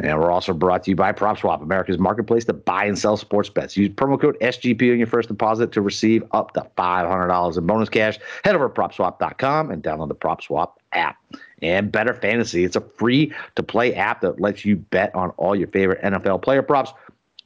And we're also brought to you by PropSwap, America's marketplace to buy and sell sports bets. Use promo code SGP on your first deposit to receive up to $500 in bonus cash. Head over to PropSwap.com and download the PropSwap app. And Better Fantasy, it's a free to play app that lets you bet on all your favorite NFL player props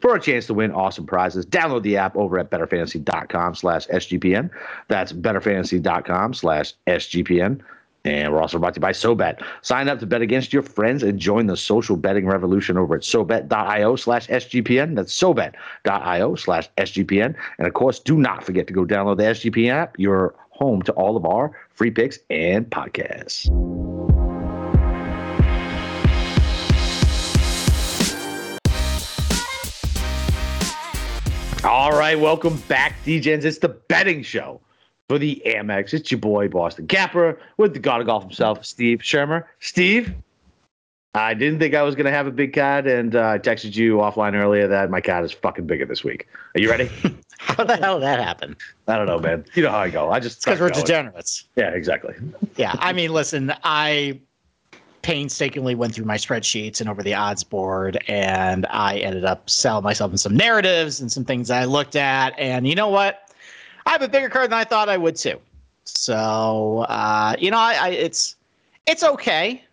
for a chance to win awesome prizes. Download the app over at betterfantasy.com slash SGPN. That's betterfantasy.com slash SGPN. And we're also brought to you by SoBet. Sign up to bet against your friends and join the social betting revolution over at SoBet.io slash SGPN. That's SoBet.io slash SGPN. And of course, do not forget to go download the SGPN app. You're home to all of our free picks and podcasts. All right, welcome back, DJs. It's the betting show for the Amex. It's your boy, Boston Capper, with the god of golf himself, Steve Shermer. Steve, I didn't think I was going to have a big card, and uh, I texted you offline earlier that my card is fucking bigger this week. Are you ready? How the hell did that happen? I don't know, man. You know how I go. I just because we're going. degenerates. Yeah, exactly. Yeah, I mean, listen, I painstakingly went through my spreadsheets and over the odds board, and I ended up selling myself in some narratives and some things I looked at. And you know what? I have a bigger card than I thought I would too. So, uh, you know, I, I it's it's okay.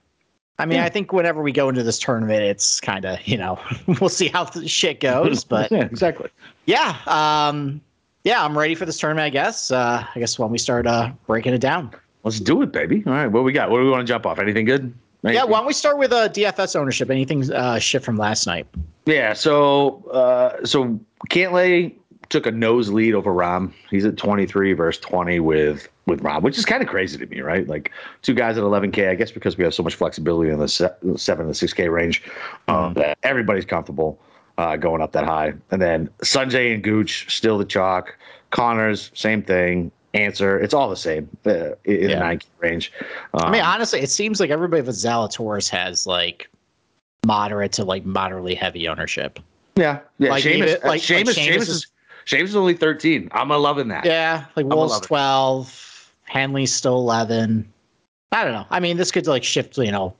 I mean, Yeah. I think whenever we go into this tournament, it's kind of you know we'll see how the shit goes, but yeah, exactly. yeah, um, yeah, I'm ready for this tournament. I guess. Uh, I guess when we start uh, breaking it down. Let's do it, baby. All right, what we got? What do we want to jump off? Anything good? Yeah, why don't we start with uh, DFS ownership? Anything uh, shift from last night? Yeah, so uh, so Cantlay took a nose lead over Rahm. He's at 23 versus 20 with with Rahm, which is kind of crazy to me, right? Like two guys at 11k. I guess because we have so much flexibility in the se- seven to 6k range, um, that everybody's comfortable uh, going up that high. And then Sanjay and Gooch still the chalk. Conners same thing. Ancer it's all the same uh, in Yeah. the 9k range. I mean, Um, honestly, it seems like everybody with Zalatoris has like moderate to like moderately heavy ownership. yeah, yeah. like Seamus, even- like- like Seamus, Seamus Seamus is- is Is only 13. I'm loving that. Yeah, like Wolves twelve, Henley's still eleven. I don't know. I mean, this could like shift, you know,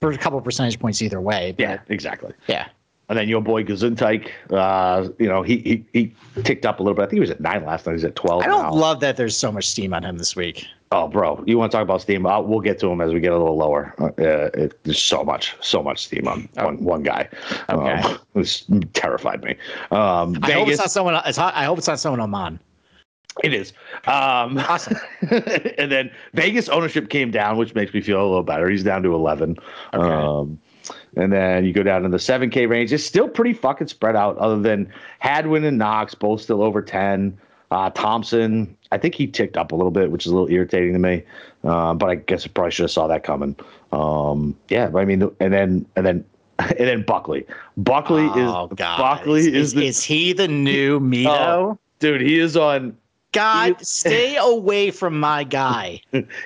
for a couple percentage points either way. Yeah, exactly. yeah. And then your boy Gesundteich, uh, you know, he, he he ticked up a little bit. I think he was at nine last night. He's at twelve. I don't now. love that there's so much steam on him this week. Oh, bro, you want to talk about steam? i we'll get to him as we get a little lower. Uh, it, there's so much, so much steam on one one guy. Okay. Um, it's terrified me. Um, I hope it's not someone. It's, I hope it's not someone Oman. it is. Um, Awesome. and then Vegas ownership came down, which makes me feel a little better. He's down to 11. Okay. Um, and then you go down in the 7K range. It's still pretty fucking spread out, other than Hadwin and Knox, both still over 10. Uh, Thompson, I think he ticked up a little bit, which is a little irritating to me. Uh, but I guess I probably should have saw that coming. Um, yeah, but I mean, and then and then and then Buckley. Buckley oh is God! Buckley is, is, the is he the new Mito? Oh. dude. He is on. God, he- stay away from my guy.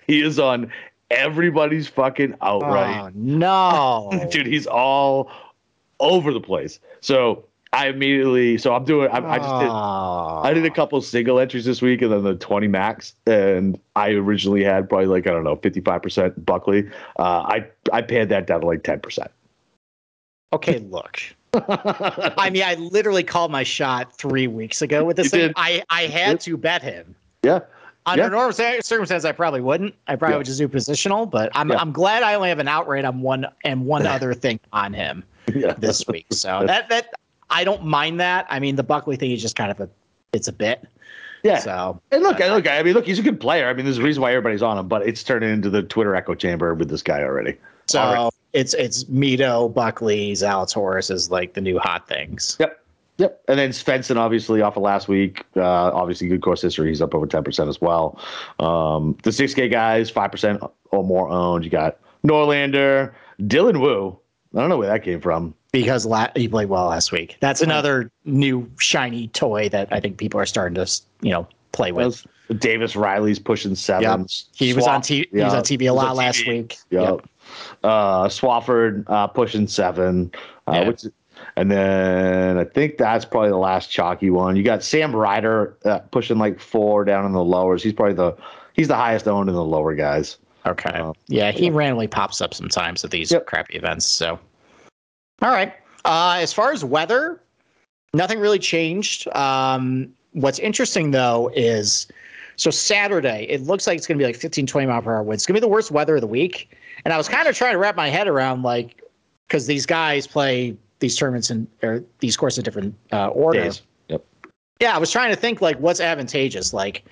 He is on everybody's fucking outright. Oh no! dude he's all over the place so i immediately so i'm doing i, I just did Oh. i did a couple single entries this week and then the 20 max and i originally had probably like i don't know 55% buckley uh i i paid that down to like 10% Okay, look. I mean, I literally called my shot three weeks ago with this thing. I I had to bet him. yeah Under Yeah. normal circumstances, I probably wouldn't. I probably Yeah. would just do positional. But I'm Yeah. I'm glad I only have an outright on one and one other thing on him yeah this week. So that that I don't mind that. I mean, the Buckley thing is just kind of a it's a bit. yeah So and look, I look, I mean, look, he's a good player. I mean, there's a reason why everybody's on him, but it's turning into the Twitter echo chamber with this guy already. so Alright. it's it's Mito, Buckley, Zalatoris is like the new hot things. Yep. Yep. And then Svensson, obviously, off of last week. Uh, obviously, good course history. He's up over 10% as well. Um, the 6K guys, 5% or more owned. You got Norlander, Dylan Wu. I don't know where that came from. Because la- he played well last week. That's another new shiny toy that I think people are starting to you know play with. Davis Riley's pushing seven. Yep. He was on t- he was on TV a lot last week. Yep. Uh, Swafford uh, pushing seven. Uh, which, and then I think that's probably the last chalky one. You got Sam Ryder uh, pushing like four down in the lowers. He's probably the he's the highest owned in the lower guys. Okay. Uh, yeah, he randomly pops up sometimes at these Yep. crappy events. So, all right. Uh, as far as weather, nothing really changed. Um, what's interesting though is so Saturday, it looks like it's going to be like 15, 20 mile per hour winds. It's going to be the worst weather of the week. And I was kind of trying to wrap my head around like, because these guys play these tournaments in or these courses in different uh, order. Days. Yep. Yeah, I was trying to think like what's advantageous. Like,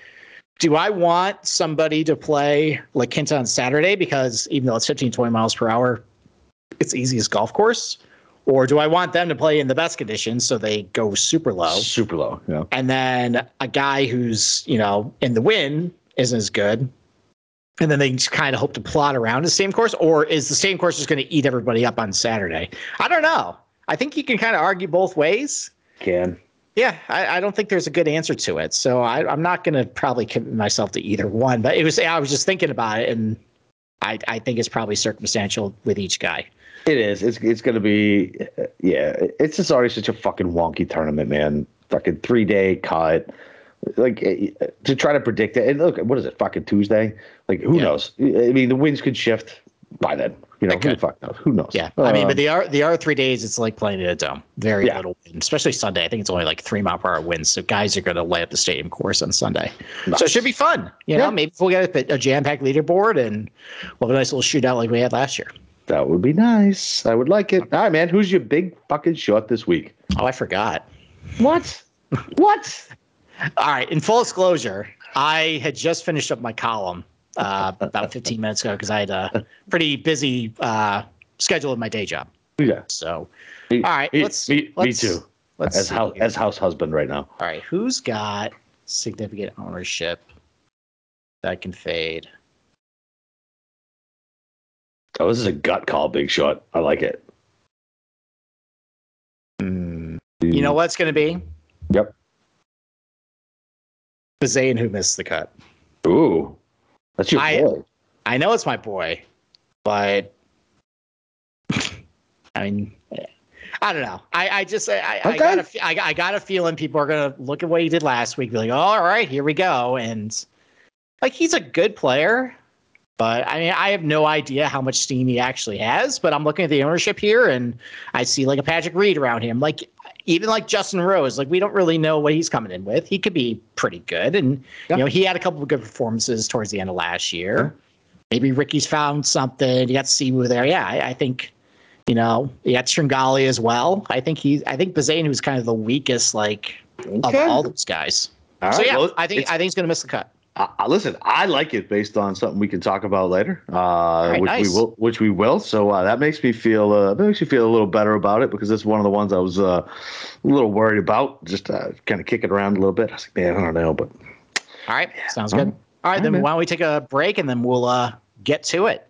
do I want somebody to play La Quinta on Saturday because even though it's 15, 20 miles per hour, it's easiest golf course? Or do I want them to play in the best conditions so they go super low? Super low. Yeah. And then a guy who's, you know, in the win isn't as good. And then they just kind of hope to plot around the same course, or is the same course just going to eat everybody up on Saturday? I don't know. I think you can kind of argue both ways. Can. Yeah, I, I don't think there's a good answer to it. So I, I'm not going to probably commit myself to either one. But it was I was just thinking about it, and I, I think it's probably circumstantial with each guy. It is. It's it's gonna be. Yeah. It's just already such a fucking wonky tournament, man. Fucking three day cut. Like eh, to try to predict it. And look, what is it? Fucking Tuesday. Like who Yeah. knows? I mean, the winds could shift by then. You know, who the fuck knows? Who knows? Yeah, I mean, but the are the are three days. It's like playing in a dome. Very Yeah. little wind, especially Sunday. I think it's only like three mile per hour winds. So guys are going to lay up the stadium course on Sunday. So it should be fun. You Yeah. know, maybe we'll get a, a jam packed leaderboard and we'll have a nice little shootout like we had last year. That would be nice. I would like it. All right, man. Who's your big fucking shot this week? Oh, I forgot. What? what? All right. In full disclosure, I had just finished up my column uh, about 15 minutes ago because I had a pretty busy uh, schedule of my day job. Yeah. So, Me, all right, Me, let's me, me let's, too. Let's As house as house husband right now. All right, who's got significant ownership that can fade? Oh, this is a gut call, big shot. I like it. Hmm. You know what's going to be? Yep. Bazane who missed the cut. Ooh, that's your I- boy. I know it's my boy, but I mean, I don't know. I, I just I, I, I got a I, I got a feeling people are gonna look at what he did last week, be like, oh, all right, here we go, and like he's a good player, but I mean, I have no idea how much steam he actually has. But I'm looking at the ownership here, and I see like a Patrick Reed around him, like even like Justin Rose, like we don't really know what he's coming in with. He could be pretty good, and Yeah. you know he had a couple of good performances towards the end of last year. Maybe Rickie's found something. You got Simu there. Yeah, I, I think, you know, you got Tringale as well. I think he, I think Bazane was kind of the weakest, like, of all those guys. All so right, yeah, well, I think I think he's gonna miss the cut. I, I- listen, I like it based on something we can talk about later, uh, right, which nice. we will. Which we will. So uh, that makes me feel uh, that makes me feel a little better about it because it's one of the ones I was uh, a little worried about. Just uh, kind of kick it around a little bit. I was like, man, I don't know, but All right, sounds All good. right. All right, All then right, man. why don't we take a break and then we'll uh get to it.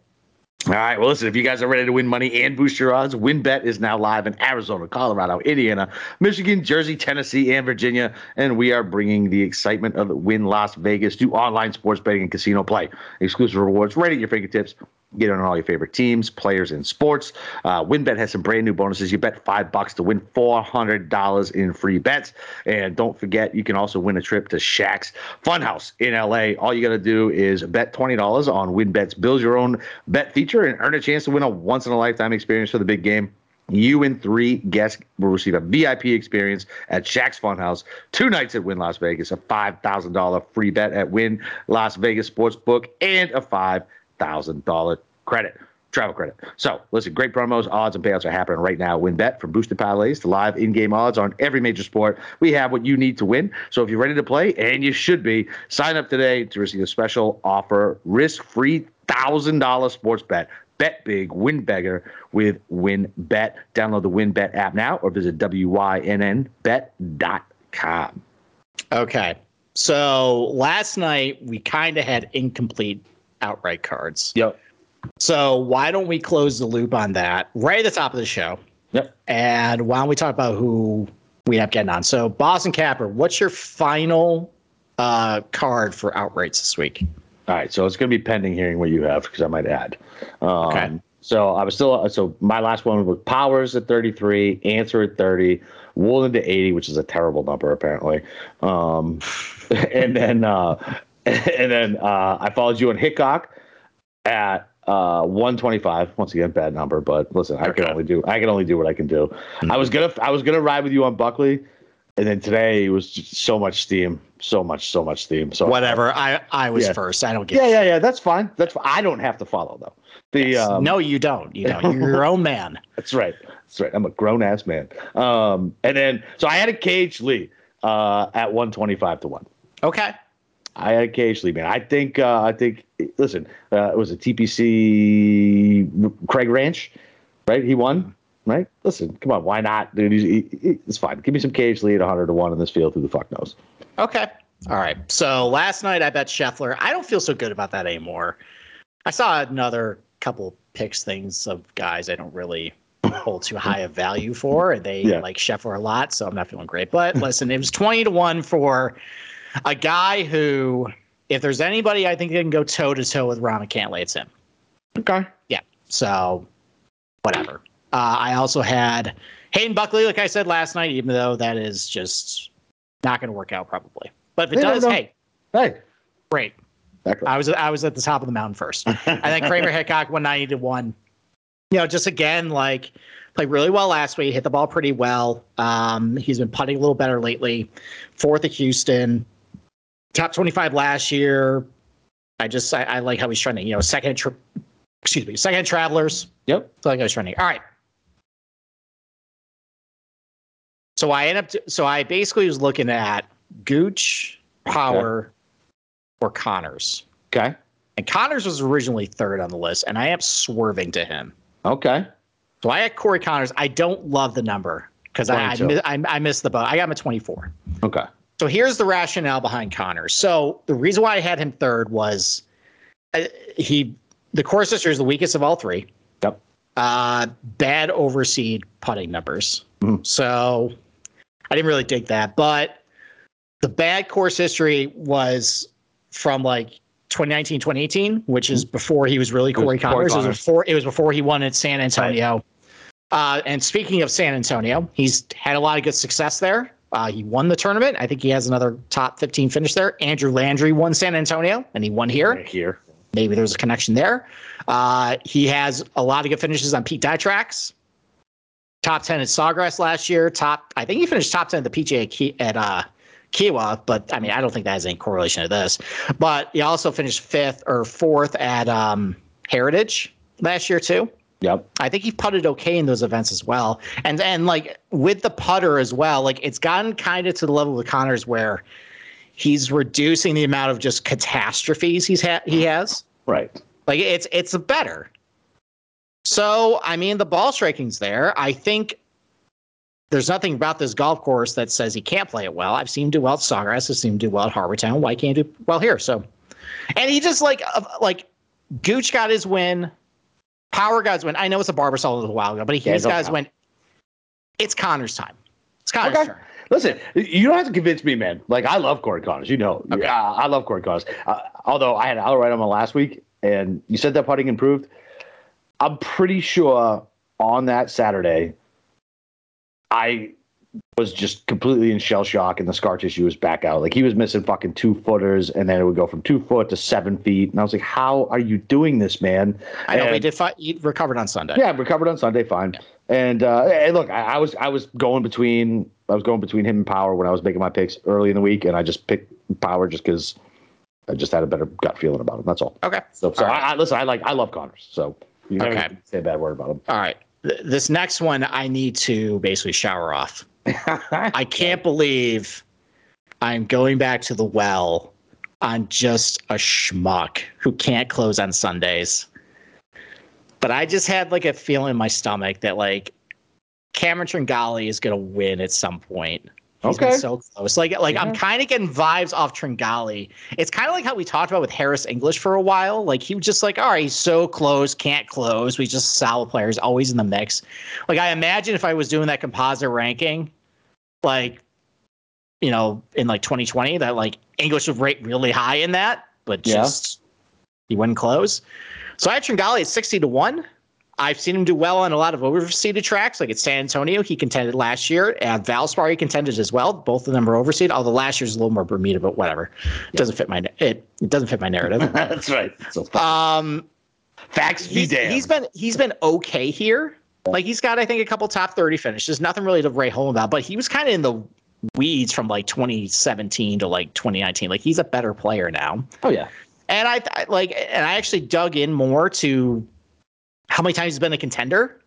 All right. Well, listen, if you guys are ready to win money and boost your odds, WynnBET is now live in Arizona, Colorado, Indiana, Michigan, Jersey, Tennessee, and Virginia. And we are bringing the excitement of Wynn Las Vegas to online sports betting and casino play. Exclusive rewards right at your fingertips. Get on all your favorite teams, players, and sports. Uh, WynnBET has some brand new bonuses. You bet five bucks to win four hundred dollars in free bets, and don't forget you can also win a trip to Shaq's Funhouse in LA. All you got to do is bet twenty dollars on WynnBET's Build Your Own Bet feature and earn a chance to win a once in a lifetime experience for the big game. You and three guests will receive a VIP experience at Shaq's Funhouse, two nights at Wynn Las Vegas, a five thousand dollar free bet at Wynn Las Vegas Sportsbook, and a five thousand dollar credit. Travel credit. So, listen, great promos, odds, and payouts are happening right now. WynnBET from boosted parlays to live in-game odds on every major sport. We have what you need to win. So, if you're ready to play, and you should be, sign up today to receive a special offer, risk-free thousand dollar sports bet. Bet big, win bigger with WynnBET. Download the WynnBET app now or visit wynnbet.com. Okay. So last night we kind of had incomplete outright cards. Yep. So why don't we close the loop on that right at the top of the show? Yep. And why don't we talk about who we have getting on? So, Boston Capper, what's your final uh, card for outrights this week? All right, so it's going to be pending hearing what you have because I might add. Um, Okay. So I was still so my last one was Powers at 33, Ancer at 30, Woolen to 80, which is a terrible number apparently. Um, and then uh, and then uh, I followed you on Hickok at uh, 125. Once again, bad number, but listen, I can only do I can only do what I can do. I was gonna I was gonna ride with you on Buckley, and then today it was just so much steam, so much, so much steam. So Whatever. I, I was Yeah. first. I don't get yeah, yeah, yeah. That's fine. That's fine. I don't have to follow though. The um, no, you don't. You don't. You're your own man. that's right. That's right. I'm a grown ass man. Um, and then so I had a KH Lee uh, at 125 to one. Okay. I had a cage man. I think. Uh, I think. Listen, uh, it was a TPC Craig Ranch, right? He won. Right. Listen, come on. Why not, dude? He, he- it's fine. Give me some KH at 100 to one in this field. Who the fuck knows? Okay. All right. So last night I bet Scheffler. I don't feel so good about that anymore. I saw another couple picks things of guys I don't really hold too high of value for, and they Yeah. like Scheffler a lot, so I'm not feeling great. But listen, it was 20 to 1 for a guy who, if there's anybody I think that can go toe to toe with Rahm Cantlay, it's him. Okay. Yeah. So, whatever. Uh, I also had Hayden Buckley, like I said last night, even though that is just not going to work out probably. But if it does, hey, Hey. great. Exactly. I was I was at the top of the mountain first, and then Kramer Hickok 190 to one. You know, just again like played really well last week, hit the ball pretty well. Um, he's been putting a little better lately. Fourth at Houston, top 25 last year. I just I, I like how he's trending. You know, second tra- excuse me, second Travelers. Yep. So like I was trending. All right. So I end up. To, so I basically was looking at Gooch, Power, or Conners. Okay. And Conners was originally third on the list, and I am swerving to him. Okay. So I had Corey Conners. I don't love the number because I, I, 22. I, I missed the boat. I got him at 24. Okay. So here's the rationale behind Connor. So the reason why I had him third was uh, he, the course history is the weakest of all three. Yep. Uh, bad overseed putting numbers. Mhm. So I didn't really dig that. But the bad course history was from like 2019, 2018, which is before he was really Mm-hmm. Was Corey Corey Conners. It was before it was before he won at San Antonio. Uh, and speaking of San Antonio, he's had a lot of good success there. Uh, he won the tournament. I think he has another top 15 finish there. Andrew Landry won San Antonio, and he won here. Right here. Maybe there's a connection there. Uh, he has a lot of good finishes on Pete Dye tracks. Top 10 at Sawgrass last year. Top, I think he finished top 10 at the PGA at uh, Kiawah, but I mean, I don't think that has any correlation to this. But he also finished fifth or fourth at um, Heritage last year, too. Yep. I think he putted okay in those events as well. And and like with the putter as well, like it's gotten kind of to the level with Conners where he's reducing the amount of just catastrophes he's ha- he has. Right. Like it's it's better. So I mean the ball striking's there. I think there's nothing about this golf course that says he can't play it well. I've seen him do well at Sawgrass. I've seen him do well at Harbour Town. Why can't he do well here? So, and he just like like Gooch got his win. Power guys win. I know it's a Barbasol a little while ago, but he, Yeah, he's got his problem. win. It's Connor's time. It's Connor's Okay. turn. Listen, you don't have to convince me, man. Like I love Corey Conners. You know, Okay. I, I love Corey Conners. Uh, although I had Al right on my last week, and you said that putting improved. I'm pretty sure on that Saturday, I was just completely in shell shock, and the scar tissue was back out. Like he was missing fucking two footers, and then it would go from two foot to seven feet, and I was like, "How are you doing this, man?" I know And- he did. Fi- he recovered on Sunday. yeah, recovered on Sunday, fine. And uh, and look, I, I was I was going between I was going between him and Power when I was making my picks early in the week, and I just picked Power just because I just had a better gut feeling about him. That's all. Okay. So so All right. I, I listen. I like I love Conners. So you Okay. say a bad word about him. All right. Th- This next one, I need to basically shower off. I can't believe I'm going back to the well on just a schmuck who can't close on Sundays. But I just had like a feeling in my stomach that like Cameron Tringale is going to win at some point He's Okay. been so close. Like, like I'm kind of getting vibes off Tringale. It's kind of like how we talked about with Harris English for a while. Like he was just like, all right, he's so close, can't close. We just solid players, always in the mix. Like I imagine if I was doing that composite ranking, like, you know, in like 2020, that like English would rate really high in that, but Yeah. just he wouldn't close. So I had Tringale at 60 to 1. I've seen him do well on a lot of overseeded tracks, like at San Antonio. He contended last year. At Valspar, he contended as well. Both of them are overseeded, although last year's a little more Bermuda, but whatever. It doesn't fit my it, it doesn't fit my narrative. That's right. So um facts be he's, damned. he's been he's been okay here. Like he's got, I think, a couple top 30 finishes. Nothing really to write home about, but he was kind of in the weeds from like 2017 to like 2019. Like he's a better player now. oh yeah. And I, I like, and I actually dug in more to how many times he's been a contender.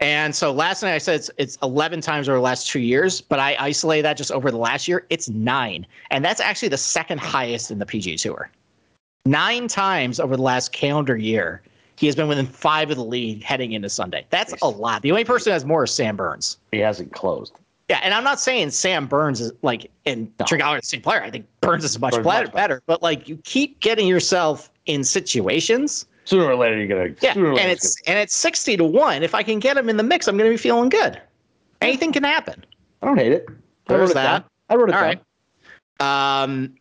And so last night I said it's, it's 11 times over the last two years, but I isolated that just over the last year. It's nine. And that's actually the second highest in the PGA Tour. Nine times over the last calendar year, he has been within five of the lead heading into Sunday. That's a lot. The only person who has more is Sam Burns. He hasn't closed. Yeah, and I'm not saying Sam Burns is like and No. Tringale are the same player. I think Burns is much Burns better, much better, but like you keep getting yourself in situations. Sooner or later, you're gonna. Yeah, and it's and it's sixty to one. If I can get him in the mix, I'm going to be feeling good. Anything can happen. I don't hate it. I There's wrote it that. down. I wrote it All down. right. Um,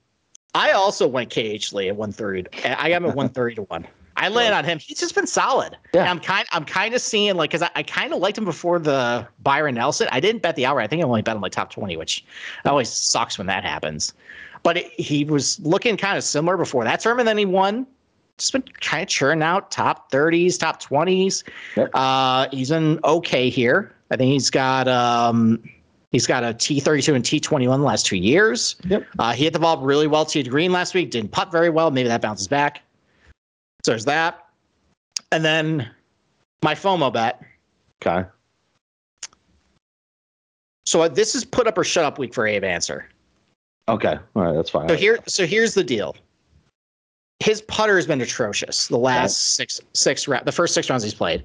I also went KH Lee at one thirty. I got him at one thirty to one. I land on him. He's just been solid. Yeah. And I'm kind. I'm kind of seeing like because I, I kind of liked him before the Byron Nelson. I didn't bet the outright. I think I only bet him like top twenty, which always sucks when that happens. But it, he was looking kind of similar before that term, and then he won. Just been kind of churning out top thirties, top twenties. Yep. Uh, he's been okay here. I think he's got um, he's got a T thirty two and T twenty one the last two years. Yep. Uh, he hit the ball really well to green last week. Didn't putt very well. Maybe that bounces back. So there's that. And then my FOMO bet. Okay. So uh, this is put up or shut up week for Abe Ancer. Okay. All right. That's fine. So here, so here's the deal. His putter has been atrocious the last six six rounds. The first six rounds he's played.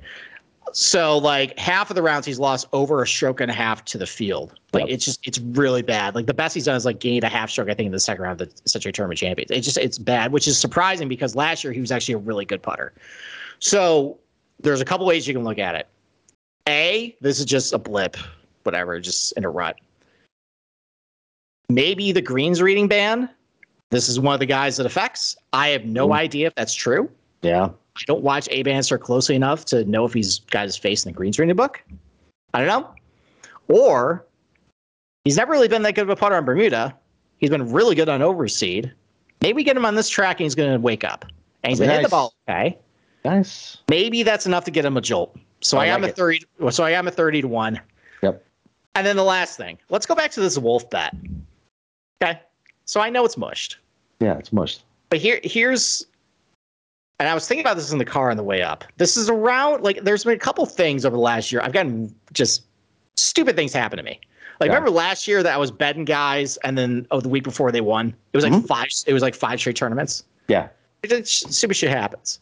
So like half of the rounds he's lost over a stroke and a half to the field. Like Yep. it's just it's really bad. Like the best he's done is like gained a half stroke I think in the second round of the Sentry Tournament Champions. It's just it's bad, which is surprising because last year he was actually a really good putter. So there's a couple ways you can look at it. A, this is just a blip, whatever, just in a rut. Maybe the greens reading ban. This is one of the guys that affects. I have no Mm. idea if that's true. yeah. I don't watch Abe Ancer closely enough to know if he's got his face in the greens reading book. I don't know. Or he's never really been that good of a putter on Bermuda. He's been really good on overseed. Maybe get him on this track and he's going to wake up. And he's been hitting the Nice. ball okay. Nice. Maybe that's enough to get him a jolt. So I I, am a thirty. So I am a thirty to one. Yep. And then the last thing. Let's go back to this Wolff bet. Okay. So I know it's mushed, Yeah. It's mushed. but here here's. And I was thinking about this in the car on the way up. This is around like there's been a couple things over the last year. I've gotten just stupid things happen to me. Like Yeah. remember last year that I was betting guys, and then oh the week before they won. It was like Mhm. five. It was like five straight tournaments. Yeah. It just- stupid shit happens.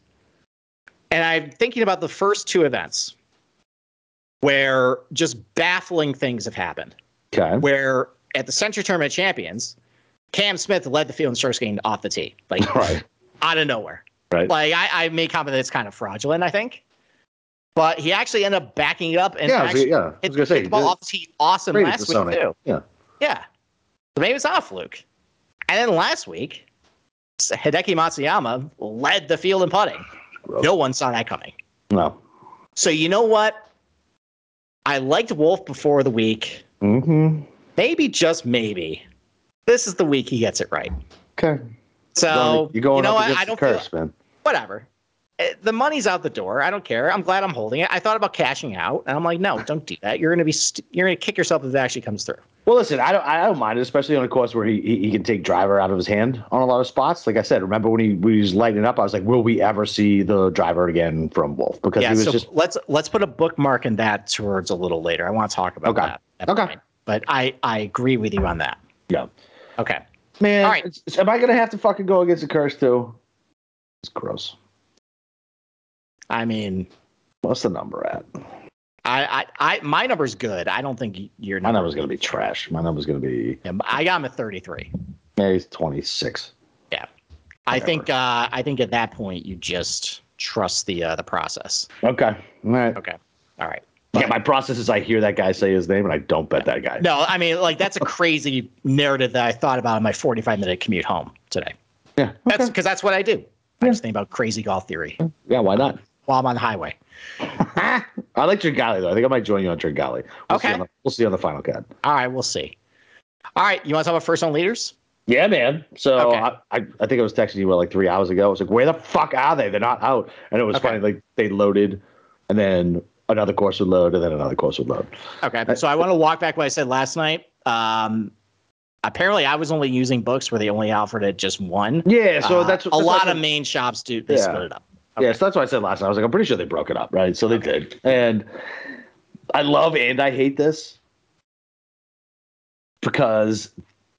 And I'm thinking about the first two events where just baffling things have happened. Okay. Where at the Sentry Tournament Champions, Cam Smith led the field in strokes gained off the tee, like Right. out of nowhere. Right. Like I, I made comment that it's kind of fraudulent, I think. But he actually ended up backing it up and yeah. Actually yeah. I hit, was gonna say. hit the ball off the tee awesome last week too. Yeah. Yeah. So maybe it's not a fluke. And then last week, Hideki Matsuyama led the field in putting. Gross. No one saw that coming. No. So you know what? I liked Wolff before the week. Mm-hmm. Maybe just maybe. This is the week he gets it right. Okay. So you're going you know up what? against I the don't feel, curse, man. whatever. Eh, The money's out the door. I don't care. I'm glad I'm holding it. I thought about cashing out, and I'm like, no, don't do that. You're gonna be st- you're gonna kick yourself if it actually comes through. Well, listen, I don't, I don't mind it, especially on a course where he, he he can take driver out of his hand on a lot of spots. Like I said, remember when he, when he was lighting up? I was like, will we ever see the driver again from Wolff? Because yeah. he was So just let's let's put a bookmark in that towards a little later. I want to talk about Okay. that. at Okay. point. But I I agree with you on that. yeah, Okay. man. All right. am I gonna have to fucking go against the curse too? It's gross. I mean, What's the number at? I, I, I my number's good. I don't think your My number's gonna be trash. My number's gonna be Yeah, I got him at 33. yeah, he's 26. I Whatever. think uh, I think at that point you just trust the uh, the process. Okay. All right. Okay. All right. Yeah, my process is I hear that guy say his name and I don't bet that guy. No, I mean like that's a crazy narrative that I thought about in my 45 minute commute home today. Yeah. That's because that's what I do. I Yeah. just think about crazy golf theory Yeah, why not? while I'm on the highway. I like Tringale though. I think I might join you on Tringale. We'll See Okay. on the, we'll see on the final cut. All right, we'll see. All right, you want to talk about first on leaders? Yeah, man. So Okay. I, I, I think I was texting you what, like three hours ago. I was like, where the fuck are they? They're not out. And it was Okay. funny. Like they loaded, and then another course would load, and then another course would load. Okay, so I want to walk back what I said last night. Um, apparently, I was only using books where they only offered it just one. Yeah. So Uh, that's a lot I of main shops do. They Yeah. split it up. Yeah, so that's what I said last night. I was like, I'm pretty sure they broke it up, right? So they did. And I love and I hate this because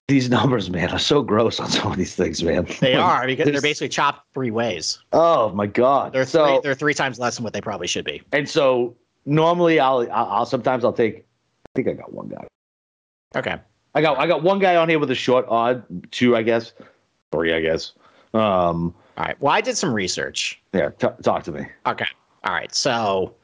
these numbers, man, are so gross on some of these things, man. They are because they're basically chopped three ways. Oh my god. They're so three, they're three times less than what they probably should be. and so normally I'll, I'll I'll sometimes I'll take. I think I got one guy. Okay. I got I got one guy on here with a short odd, two I guess, three I guess. Um, All right. Well, I did some research. yeah, t- talk to me. Okay. All right. So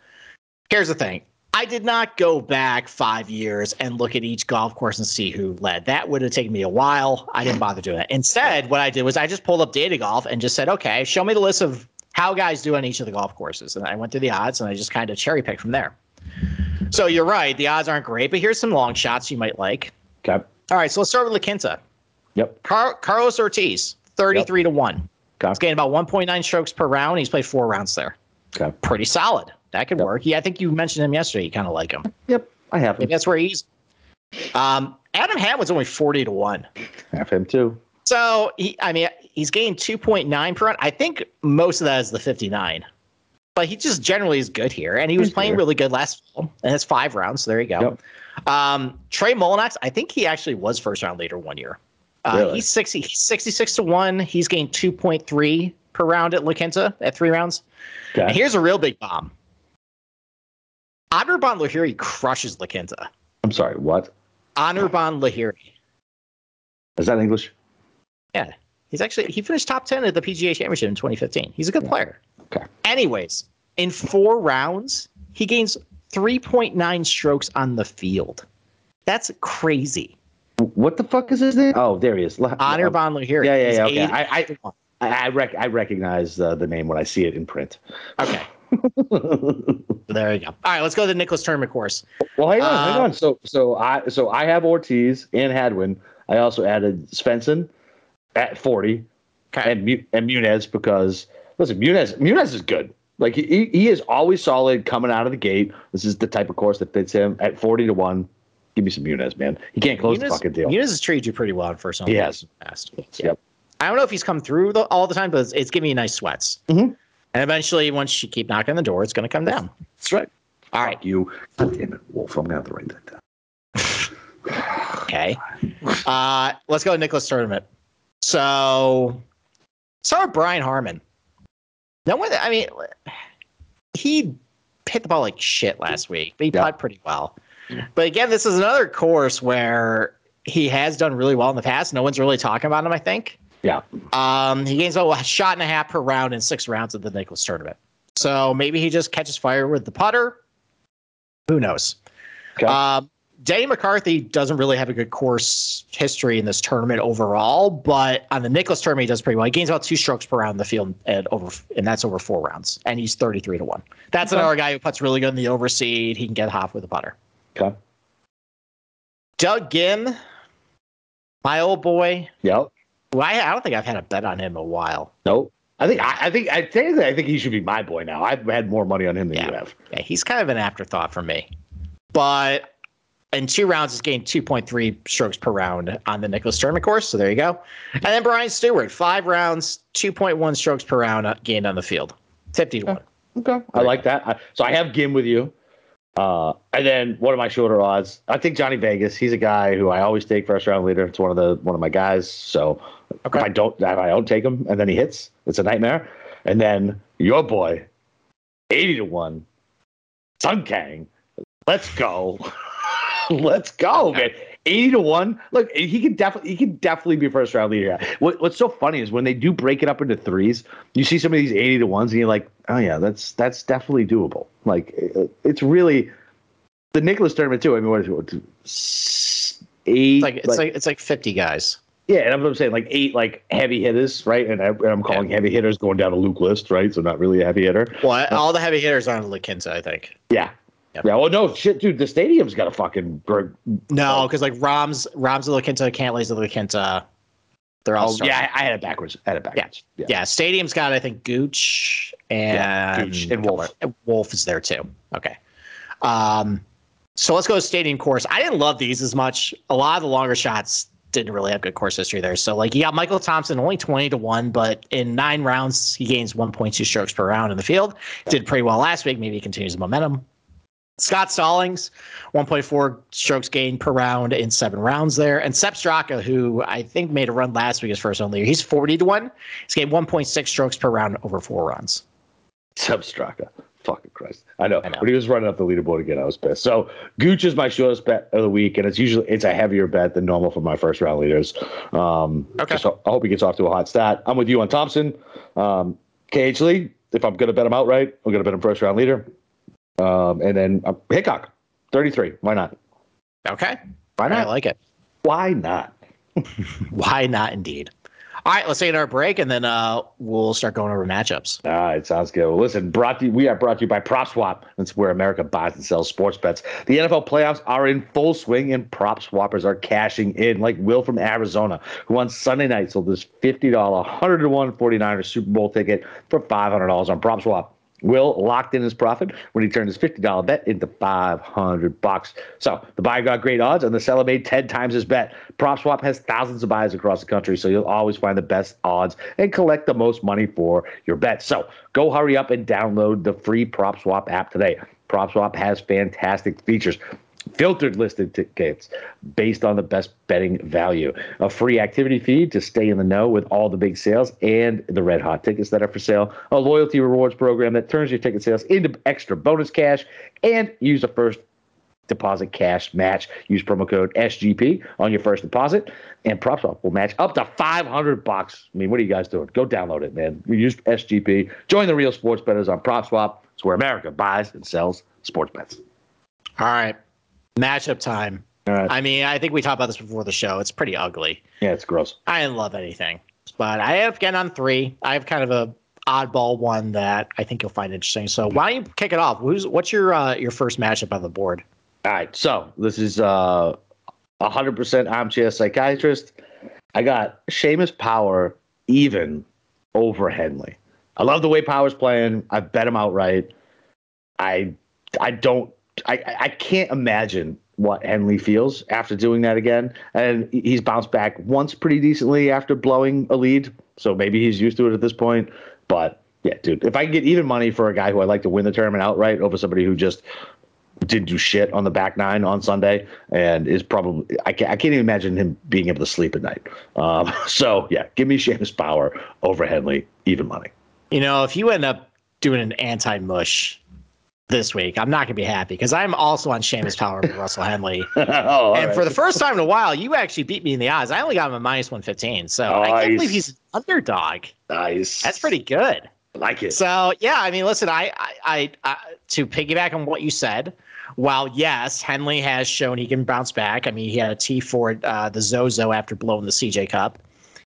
here's the thing. I did not go back five years and look at each golf course and see who led. That would have taken me a while. I didn't bother doing that. Instead, what I did was I just pulled up data golf and just said, okay, show me the list of how guys do on each of the golf courses. And I went through the odds and I just kind of cherry picked from there. So you're right. The odds aren't great, but here's some long shots you might like. Okay. All right. So let's start with La Quinta. Yep. Car- Carlos Ortiz, 33 to 1. Okay. He's getting about 1.9 strokes per round. He's played four rounds there Okay. pretty solid. That could Yep. work. Yeah, I think you mentioned him yesterday. You kind of like him. Yep. I have him. Maybe that's where he's. Um, Adam Hadwin's only forty to one. Have him too. So he, I mean, he's gained two point nine per round. I think most of that is the fifty nine, but he just generally is good here, and he was He's playing good. really good last fall, and it's five rounds. So there you go. Yep. Um, Trey Mullinax, I think he actually was first round leader one year. Uh, Really? He's sixty. He's sixty six to one. He's gained two point three per round at La Quinta at three rounds. And Okay. here's a real big bomb. Anirban Lahiri crushes La Quinta. I'm sorry. What Anirban Lahiri. is that English? Yeah. He's actually he finished top 10 at the PGA Championship in 2015. He's a good player. Okay. Anyways, in 4 rounds, he gains 3.9 strokes on the field. That's crazy. What the fuck is his name? Oh, there he is. La- Anirban Lahiri. Yeah, yeah, yeah. Okay. I I I, I, rec- I recognize uh, the name when I see it in print. Okay. There you go. All right, let's go to the Nicklaus Tournament course. well, hang on, hang Uh, on. So so I so I have Ortiz and Hadwin. I also added Svensson at 40 Okay. and and Munoz because listen, Munoz Munoz is good. Like he he- is always solid coming out of the gate. This is the type of course that fits him at 40 to 1. Give me some Munoz, man. He can't close the Munoz- fucking deal. Munoz has treated you pretty well in first round. He has. Past. Yep. I don't know if he's come through the, all the time, but it's, it's giving you nice sweats. Mhm. And eventually, once you keep knocking on the door, it's going to come down. That's right. All right. You. God damn it, Wolff. I'm gonna have to write that down. Okay. Uh, let's go to Nicklaus Tournament. So, start with Brian Harman. No one, I mean, he hit the ball like shit last week, but he Yeah. played pretty well. But again, this is another course where he has done really well in the past. No one's really talking about him, I think. Yeah. Um, he gains about a shot and a half per round in six rounds of the Nicklaus tournament. So maybe he just catches fire with the putter. Who knows? Okay. Um, Denny McCarthy doesn't really have a good course history in this tournament overall, but on the Nicklaus tournament, he does pretty well. He gains about two strokes per round in the field, and over, and that's over four rounds, and he's thirty-three to one. That's Okay. another guy who puts really good in the overseed. He can get hot with a putter. Okay. Doug Ghim, my old boy. Yep. Who I, I don't think I've had a bet on him in a while. Nope. I think I, I think I technically I think he should be my boy now. I've had more money on him than Yeah. you have. Yeah, he's kind of an afterthought for me. But in two rounds, he's gained 2.3 strokes per round on the Nicklaus Tournament course. So there you go. And then Brian Stuard, five rounds, 2.1 strokes per round gained on the field. 50 to 1. Okay. I like that. I, so I have Ghim with you. Uh, and then one of my shorter odds, I think Johnny Vegas. He's a guy who I always take first round leader. It's one of the one of my guys. So Okay. if I don't if I don't take him and then he hits, it's a nightmare. And then your boy, eighty to one, Sung Kang. Let's go. Let's go, man. 80 to 1. Look, he could definitely he could definitely be first round leader. What, what's so funny is when they do break it up into threes, you see some of these 80 to 1s and you're like, "Oh yeah, that's that's definitely doable." Like it's really the Nicklaus tournament too. I mean, what is it? What, eight It's like it's like, it's like 50 guys. yeah, and I'm, saying like eight like heavy hitters, right? And, I, am calling heavy hitters going down a Luke list, right? So not really a heavy hitter. Well, uh, all the heavy hitters are on La Quinta, I think. Yeah. Yep. Yeah. Well, no shit, dude. The stadium's got a fucking. gr- No, because like Rahm's Rahm's of La Quinta, Cantlay's of La Quinta. They're all Oh, yeah. I, had it backwards. I had it backwards. Yeah. Yeah, Stadium's got I think Gooch and Yeah, Gooch and Wolff. Wolff is there too. Okay. Um, so let's go to Stadium course. I didn't love these as much. A lot of the longer shots didn't really have good course history there. So like you got Michael Thompson only twenty to one, but in nine rounds he gains one point two strokes per round in the field. Did pretty well last week. Maybe he continues the momentum. Scott Stallings, 1.4 strokes gained per round in seven rounds there. And Sepp Straka, who I think made a run last week as first only, he's 40 to 1. He's gained 1.6 strokes per round over four runs. Sepp Straka. Fucking Christ. I know. I know. When he was running up the leaderboard again, I was pissed. So Gooch is my shortest bet of the week, and it's usually it's a heavier bet than normal for my first round leaders. Um, Okay. So I hope he gets off to a hot start. I'm with you on Thompson. Um, KH Lee, if I'm going to bet him outright, I'm going to bet him first round leader. Um, and then uh, Hickok, 33. Why not? Okay. Why not? I like it. Why not? Why not, indeed? All right, let's take our break and then uh, we'll start going over matchups. All right, sounds good. Well, listen, brought to you, we are brought to you by PropSwap. That's where America buys and sells sports bets. The NFL playoffs are in full swing, and prop swappers are cashing in, like Will from Arizona, who on Sunday night sold this $50 100 to 1 49er Super Bowl ticket for $500 on PropSwap. Will locked in his profit when he turned his $50 bet into 500 bucks. So the buyer got great odds and the seller made 10 times his bet. PropSwap has thousands of buyers across the country, so you'll always find the best odds and collect the most money for your bet. So go hurry up and download the free PropSwap app today. PropSwap has fantastic features filtered listed tickets based on the best betting value, a free activity feed to stay in the know with all the big sales and the red hot tickets that are for sale, a loyalty rewards program that turns your ticket sales into extra bonus cash, and use a first deposit cash match. Use promo code SGP on your first deposit, and PropSwap will match up to 500 bucks. I mean, what are you guys doing? Go download it, man. Use SGP. Join the real sports bettors on PropSwap. It's where America buys and sells sports bets. All right, matchup time. All right. I mean, I think we talked about this before the show. It's pretty ugly. Yeah, it's gross. I didn't love anything, but I have getting on three. I have kind of a oddball one that I think you'll find interesting. So why don't you kick it off? Who's what's your uh, your first matchup on the board? All right, so this is uh, 100% armchair psychiatrist. I got Seamus Power even over Henley. I love the way Power's playing. I bet him outright. I I don't I I can't imagine what Henley feels after doing that again. And he's bounced back once pretty decently after blowing a lead, so maybe he's used to it at this point. But yeah, dude, if I can get even money for a guy who I like to win the tournament outright over somebody who just didn't do shit on the back nine on Sunday and is probably I can't, I can't even imagine him being able to sleep at night. Um, so yeah, give me Seamus Power over Henley, even money. You know, if you end up doing an anti mush this week, I'm not gonna be happy because I'm also on Seamus Power with Russell Henley. oh, and right. for the first time in a while, you actually beat me in the odds. I only got him a minus 115. So I can't believe he's an underdog. nice, That's pretty good. I like it. So yeah, I mean, listen, I, I, I, I to piggyback on what you said. While yes, Henley has shown he can bounce back. I mean, he had a T for uh, the Zozo after blowing the CJ Cup.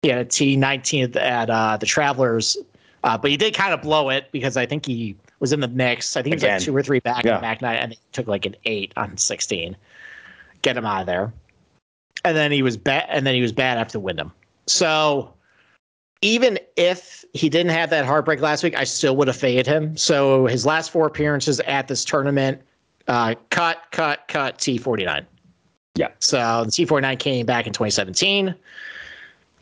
He had a T nineteen at, at uh, the Travelers, uh, but he did kind of blow it because I think he was in the mix. I think it was Again. like two or three back Yeah. back night, and he took like an eight on sixteen. Get him out of there. And then he was bad. And then he was bad after Wyndham. So even if he didn't have that heartbreak last week, I still would have faded him. So his last four appearances at this tournament, uh, cut, cut, cut, T49. Yeah. So the T49 came back in 2017.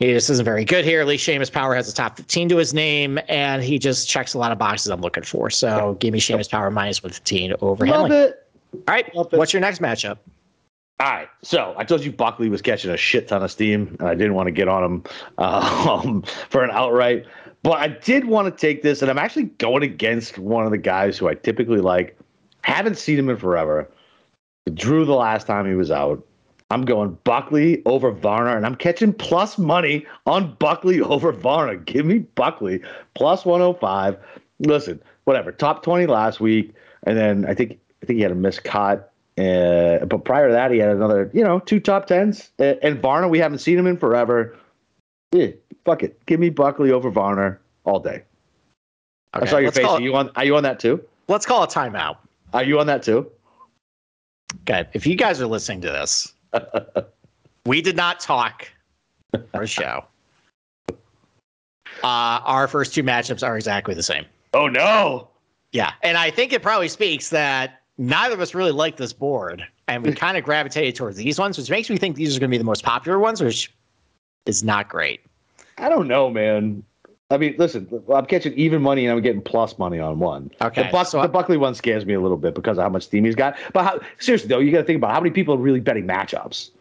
He just isn't very good here. At least Seamus Power has a top 15 to his name, and he just checks a lot of boxes I'm looking for. So give me Seamus Power minus 115 over Love Henley. it. All right. Love it. What's your next matchup? All right, so I told you Buckley was catching a shit ton of steam, and I didn't want to get on him um, for an outright. But I did want to take this, and I'm actually going against one of the guys who I typically like. Haven't seen him in forever, Drew the last time he was out. I'm going Buckley over Varner, and I'm catching plus money on Buckley over Varner. Give me Buckley plus 105. Listen, whatever. Top 20 last week, and then I think I think he had a missed cut. Uh, but prior to that, he had another, you know, two top tens. Uh, and Varner, we haven't seen him in forever. Yeah, fuck it. Give me Buckley over Varner all day. I saw your face. call Are you on? Are you on that too? let's call a timeout. Are you on that too? Okay, if you guys are listening to this, we did not talk our show. Uh, our first two matchups are exactly the same. Oh no! Yeah, and I think it probably speaks that neither of us really like this board, and we kind of gravitated towards these ones, which makes me think these are going to be the most popular ones, which is not great. I don't know, man. I mean, listen, I'm catching even money and I'm getting plus money on one. Okay, the, Buck, so- the Buckley one scares me a little bit because of how much steam he's got. But how, seriously, though, you got to think about how many people are really betting matchups.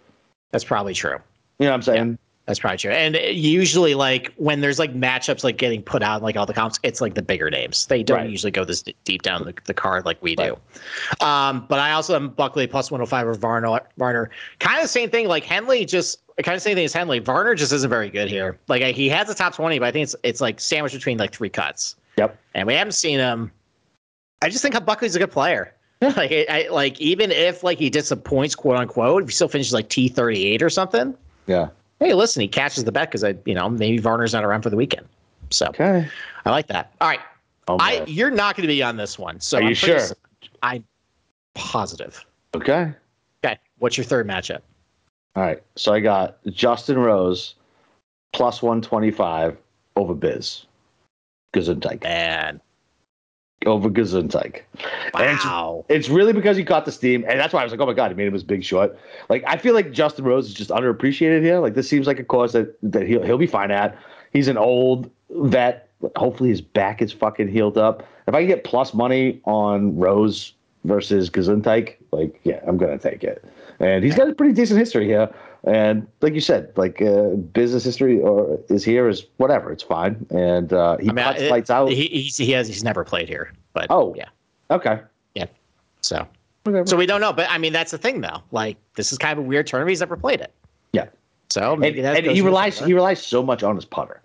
That's probably true. You know what I'm saying? That's probably true. And usually, like when there's like matchups like getting put out, like all the comps, it's like the bigger names. They don't Right. usually go this deep down the, the card like we do. Um, but I also am Buckley plus 105 or Varner. Varner, kind of the same thing. Like Henley, just kind of same thing as Henley. Varner just isn't very good here. Like he has the top 20, but I think it's it's like sandwiched between like three cuts. Yep. And we haven't seen him. I just think Buckley's a good player. like I like even if like he disappoints, quote unquote, if he still finishes like T thirty eight or something Yeah. Hey, listen, he catches the bet because I, you know, maybe Varner's not around for the weekend. So Okay. I like that. All right, Oh, I you're not going to be on this one. So Are you I'm pretty sure? I'm positive. okay. Okay, what's your third matchup? All right. So I got Justin Rose plus 125 over Biz. Gesundheit. And Over Gesundheit. And it's- wow, It's really because he caught the steam, and that's why I was like, "Oh my god, he made him his big shot. Like I feel like Justin Rose is just underappreciated here. Like this seems like a cause that that he'll he'll be fine at. He's an old vet. Hopefully his back is fucking healed up. If I can get plus money on Rose versus Gesundheit, like yeah, I'm gonna take it. And he's got a pretty decent history here. And like you said, like uh, business history or is here is whatever. It's fine. And uh, he I mean, cuts it- lights out. He, he's, he has he's never played here, but Oh. yeah, okay. Yeah. So Okay. so we don't know. But I mean, that's the thing though. Like this is kind of a weird tournament. He's never played it. Yeah. So and, maybe that and he relies he relies so much on his putter.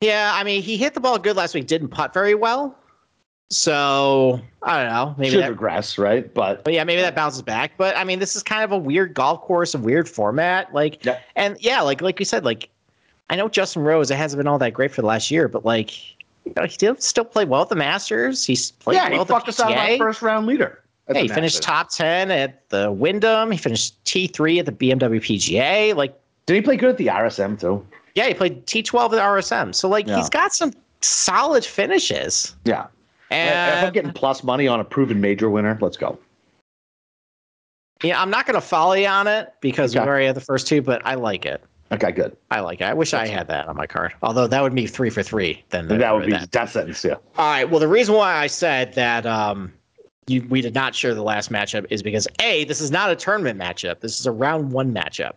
Yeah, I mean, he hit the ball good last week. Didn't putt very well. So I don't know. Maybe should that, regress, right? But But yeah, maybe that bounces back. But I mean, this is kind of a weird golf course, a weird format. Like, Yeah. and yeah, like like you said, like I know Justin Rose, it hasn't been all that great for the last year, but like you know, he did still play well at the Masters. He's played yeah, well he at the fucked us out of our first round leader. Yeah, he finished top ten at the Wyndham. He finished T three at the BMW PGA. Like, Did he play good at the RSM too? yeah, he played T twelve at the RSM. So like, Yeah. he's got some solid finishes. Yeah. If I'm getting plus money on a proven major winner, let's go. yeah, I'm not going to follow you on it because we Okay. already had the first two, but I like it. Okay, good. I like it. I wish I had that on my card. Although that would be three for three. Then that would be that. death sentence. Yeah. All right. Well, the reason why I said that um, you, we did not share the last matchup is because a this is not a tournament matchup. This is a round one matchup.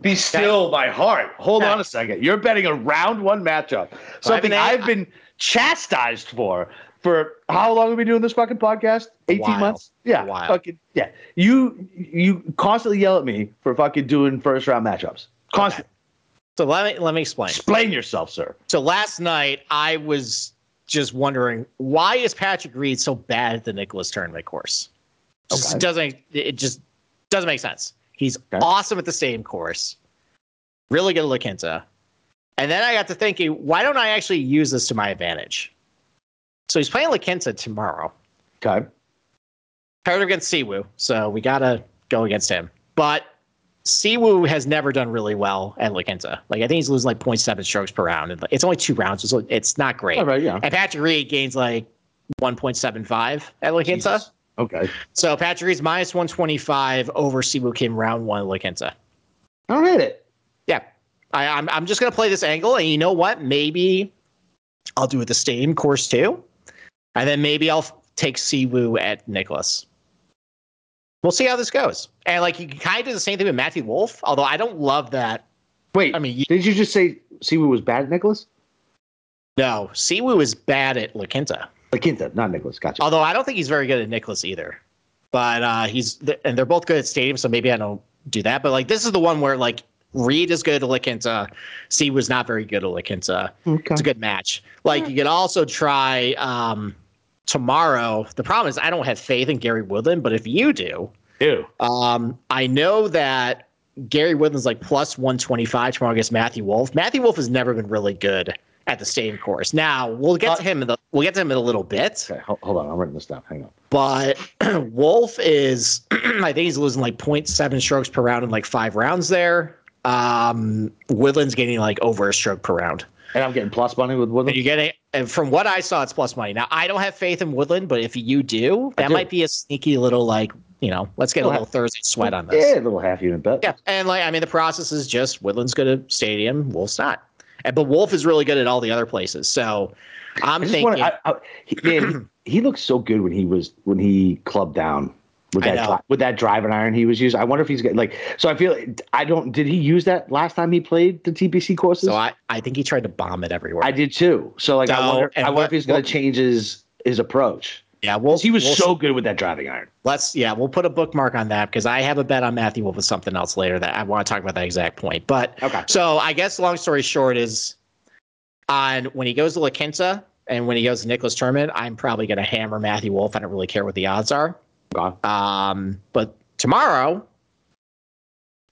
Be still, my heart. Hold Okay. on a second. You're betting a round one matchup. Something eight- I've been chastised for. For how long have we been doing this fucking podcast? 18 while. months? Yeah. Fucking yeah. You you constantly yell at me for fucking doing first round matchups. Constantly. So let me let me explain. Explain yourself, sir. So last night I was just wondering why is Patrick Reed so bad at the Nicklaus tournament course? Just Okay. doesn't it just doesn't make sense. He's Okay. awesome at the same course, really good at La Quinta. And then I got to thinking, why don't I actually use this to my advantage? So he's playing La Quinta tomorrow. Okay. Paired against Siwoo, so we gotta go against him. But Siwoo has never done really well at La Quinta. Like I think he's losing like 0.7 strokes per round. and It's only two rounds, so it's not great. All right. Yeah. And Patrick Reed gains like 1.75 at La Quinta. Jesus. Okay. So Patrick Reed's minus 125 over Siwoo Kim round one at La Quinta. I don't hate it. Yeah. I, I'm, I'm just going to play this angle. And you know what? Maybe I'll do it the same course too. And then maybe I'll take Siwoo at Nicklaus. We'll see how this goes. And like you can kind of do the same thing with Matthew Wolff, although I don't love that. Wait. I mean, you, did you just say Siwoo was bad at Nicklaus? no, Siwoo is bad at La Quinta. La Quinta, not Nicklaus. Gotcha. Although I don't think he's very good at Nicklaus either. but uh, he's and they're both good at stadium, so maybe I don't do that. But like this is the one where like Reed is good at La Quinta, Steve was not very good at La Quinta. Okay. It's a good match. Like you could also try um, tomorrow. The problem is I don't have faith in Gary Woodland, but if you do, do um, I know that Gary Woodland's like plus 125 tomorrow against Matthew Wolff. Matthew Wolff has never been really good at the stadium course. Now we'll get Uh, to him in the we'll get to him in a little bit. Okay, hold, hold on. I'm writing this down. Hang on. But Wolff is I think he's losing like 0.7 strokes per round in like five rounds there. Um, Woodland's getting like over a stroke per round. And I'm getting plus money with And Woodland. you get it and from what I saw, it's plus money. Now I don't have faith in Woodland, but if you do, that do. might be a sneaky little like, you know, let's get a Little little Thursday sweat on this. Yeah, a little half unit bet. Yeah, and like I mean, the process is just Woodland's good at stadium, Wolff's not, and but Wolff is really good at all the other places. So I'm thinking, want I, I, he, man, he, he looked so good when he was when he clubbed down with that with that driving iron he was using. I wonder if he's got like. So I feel I don't. Did he use that last time he played the TPC courses? so I, I think he tried to bomb it everywhere. I did too. So like I wonder. I wonder what- if he's going to change his his approach. Yeah, well, he was we'll, so good with that driving iron. Let's yeah, we'll put a bookmark on that because I have a bet on Matthew Wolff with something else later that I want to talk about that exact point. But Okay. so I guess long story short is on when he goes to La Quinta and when he goes to Nicklaus Tournament, I'm probably going to hammer Matthew Wolff. I don't really care what the odds are. Gone. Um, but tomorrow,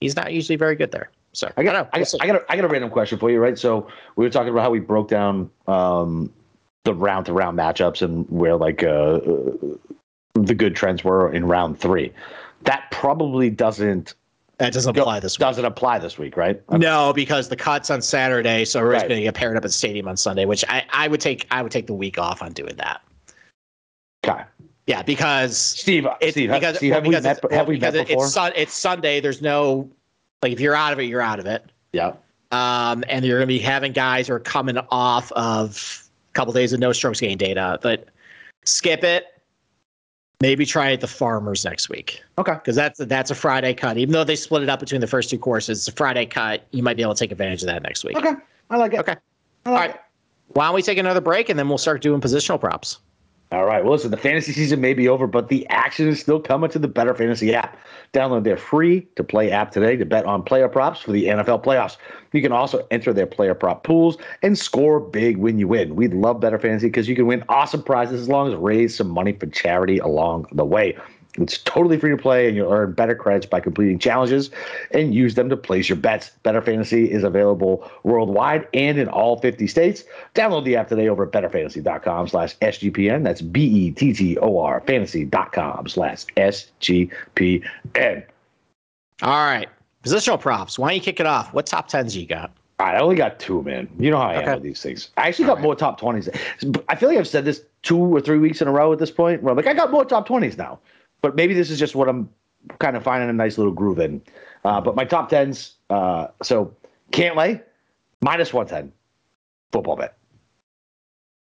he's not usually very good there. So I got, don't know. I, got. I got, a, I got a random question for you, right? So we were talking about how we broke down um, the round to round matchups and where like uh, uh, the good trends were in round three. That probably doesn't that doesn't apply this week. doesn't apply this week, right? No, because the cuts on Saturday, so everybody's Right. going to get paired up at stadium on Sunday, which I, I would take. I would take the week off on doing that. Okay. Yeah, because Steve, it's Steve, because, Steve, well, have we met, have we met because it- before? It's, sun, it's Sunday. There's no like if you're out of it, you're out of it. yeah. Um, and you're going to be having guys who are coming off of a couple days of no strokes gain data, but skip it. Maybe try it the Farmers next week Okay. because that's that's a Friday cut. Even though they split it up between the first two courses, it's a Friday cut. You might be able to take advantage of that next week. Okay. I like it. Okay. I All like right. Why don't we take another break and then we'll start doing positional props? All right. Well, listen, the fantasy season may be over, but the action is still coming to the Bettor Fantasy app. Download their free to play app today to bet on player props for the NFL playoffs. You can also enter their player prop pools and score big when you win. We love Bettor Fantasy because you can win awesome prizes as long as raise some money for charity along the way. It's totally free to play, and you'll earn better credits by completing challenges and use them to place your bets. Bettor Fantasy is available worldwide and in all 50 states. Download the app today over at bettorfantasy.com slash SGPN. That's B-E-T-T-O-R fantasy.com slash S-G-P-N. All right. Positional props. Why don't you kick it off? What top tens you got? All right, I only got two, man. You know how I Okay. am with these things. I actually got more top 20s. I feel like I've said this two or three weeks in a row at this point where I'm like, I got more top 20s now. But maybe this is just what I'm kind of finding a nice little groove in. Uh, but my top 10s, uh, so Cantlay, minus 110, football bet.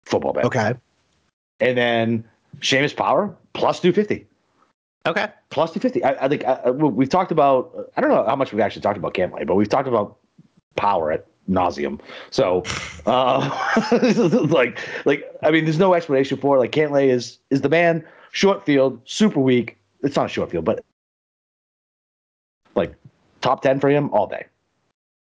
Football bet. Okay. And then Seamus Power, plus 250 Okay. plus 250. I, I think I, we've talked about, I don't know how much we've actually talked about Cantlay, but we've talked about power at nauseum. So, uh, like, like, I mean, there's no explanation for it. Like, Cantlay is, is the man, short field, super weak. It's not a short field, but like top 10 for him all day.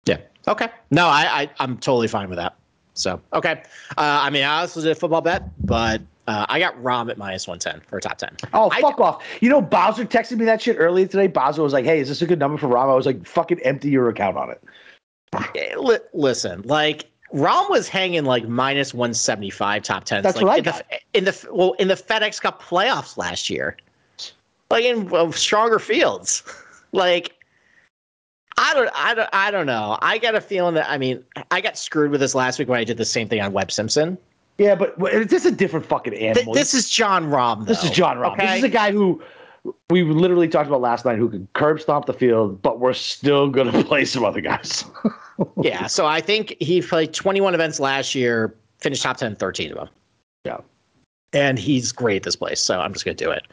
Yeah. Okay. No, I, I I'm totally fine with that. So okay. Uh, I mean, I also did a football bet, but uh, I got Rahm at minus one ten for top ten. Oh, I- fuck off. You know, Bowser texted me that shit earlier today. Bowser was like, hey, is this a good number for Rahm? I was like, fucking empty your account on it. Eh, listen, like Rahm was hanging like minus one seventy five top tens. That's like, what I in got. The, in the well in the FedEx Cup playoffs last year, like in uh, stronger fields, like. I don't, I don't, I don't know. I got a feeling that I mean, I got screwed with this last week when I did the same thing on Webb Simpson. Yeah, but this is a different fucking Th- animal. this is Jon Rahm. This is Jon Rahm. This is a guy who we literally talked about last night who could curb stomp the field, but we're still going to play some other guys. Yeah, so I think he played 21 events last year, finished top 10 13 of them. Yeah. And he's great at this place, so I'm just going to do it.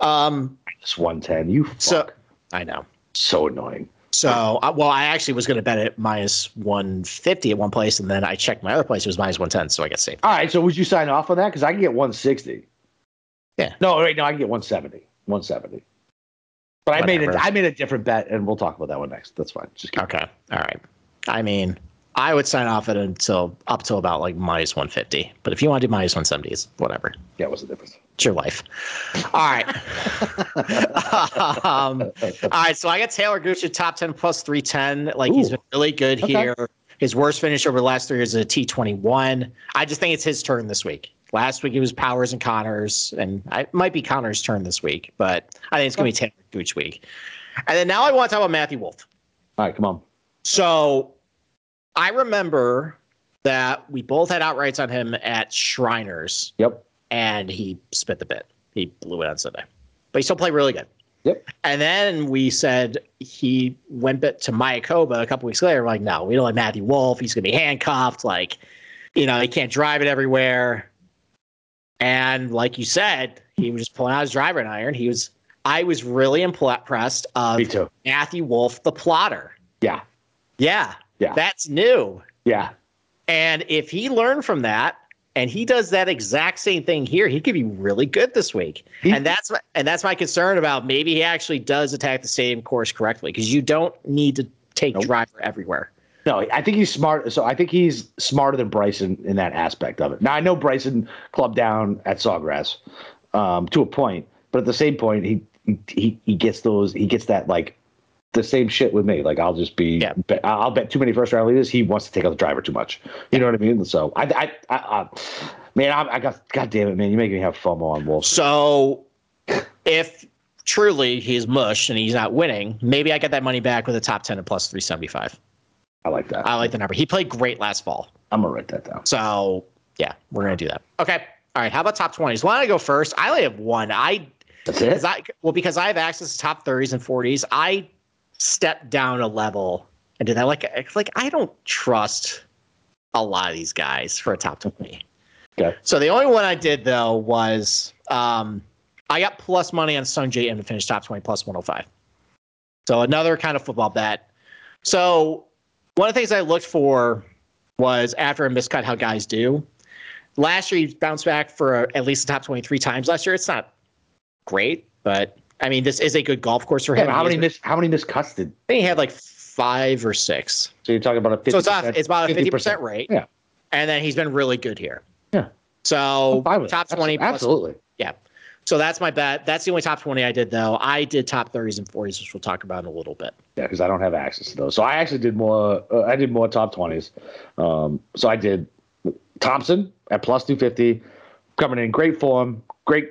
Um, It's 110. You fuck. so I know. so annoying. So, uh, well, I actually was going to bet it minus 150 at one place, and then I checked my other place; it was minus 110, so I got saved. All right, so would you sign off on that? Because I can get 160. Yeah. No, right now I can get 170. 170. But I made Whatever. a I made a different bet, and we'll talk about that one next. That's fine. Just keep, Okay. All right. I mean, I would sign off at until up to about like minus 150. But if you want to do minus 170s, whatever. yeah, what's the difference? It's your life. All right. um, all right. So I got Taylor Gooch top 10 plus 310. Like he's been really good Okay. here. His worst finish over the last three years is a T21. I just think it's his turn this week. Last week it was Powers and Conners, and I- it might be Conners' turn this week, but I think it's going to be Taylor Gooch week. And then now I want to talk about Matthew Wolff. All right, come on. So I remember that we both had outrights on him at Shriners, Yep. and he spit the bit. He blew it on Sunday, but he still played really good. Yep. And then we said he went bit to Mayakoba a couple weeks later. We're like, no, we don't like Matthew Wolff. He's going to be handcuffed. Like, you know, he can't drive it everywhere. And like you said, he was just pulling out his driver and iron. He was, I was really impressed of. Matthew Wolff, the plotter. Yeah. Yeah. Yeah. That's new. Yeah. And if he learned from that and he does that exact same thing here, he could be really good this week. He- and that's my, and that's my concern about maybe he actually does attack the same course correctly because you don't need to take Nope. driver everywhere. No, I think he's smart. So I think he's smarter than Bryson in that aspect of it. Now I know Bryson clubbed down at Sawgrass um, to a point, but at the same point, he he he gets those. He gets that like the same shit with me. Like I'll just be. Yeah. Bet, I'll bet too many first round leaders. He wants to take out the driver too much. You know what I mean? So I I, I, I man, I, I got God damn it, man, you make me have FOMO on Wolff. So if truly he's mush and he's not winning, maybe I get that money back with a top 10 and plus 375. I like that. I like the number. He played great last fall. I'm gonna write that down. So yeah, we're gonna do that. Okay. All right. How about top twenties? Why don't I go first? I only have one. I That's it. I well because I have access to top thirties and forties. I stepped down a level and did that. Like like I don't trust a lot of these guys for a top twenty. Okay. So the only one I did though was um I got plus money on Sungjae Im to finish top twenty plus one hundred five. So another kind of football bet. So one of the things I looked for was after a miscut how guys do. Last year he bounced back for at least the top 23 times last year. It's not great, but I mean this is a good golf course for him. how many miss how many missed cuts did? I think he had like five or six. So you're talking about a 50 So it's off, it's about a 50% rate. Yeah. And then he's been really good here. Yeah. So oh, I'm top it. 20 plus Absolutely. yeah. So that's my bet. That's the only top 20 I did though. I did top 30s and 40s, which we'll talk about in a little bit. Yeah, because I don't have access to those. So I actually did more. Uh, I did more top twenties. Um, so I did Thompson at plus two fifty, coming in great form, great,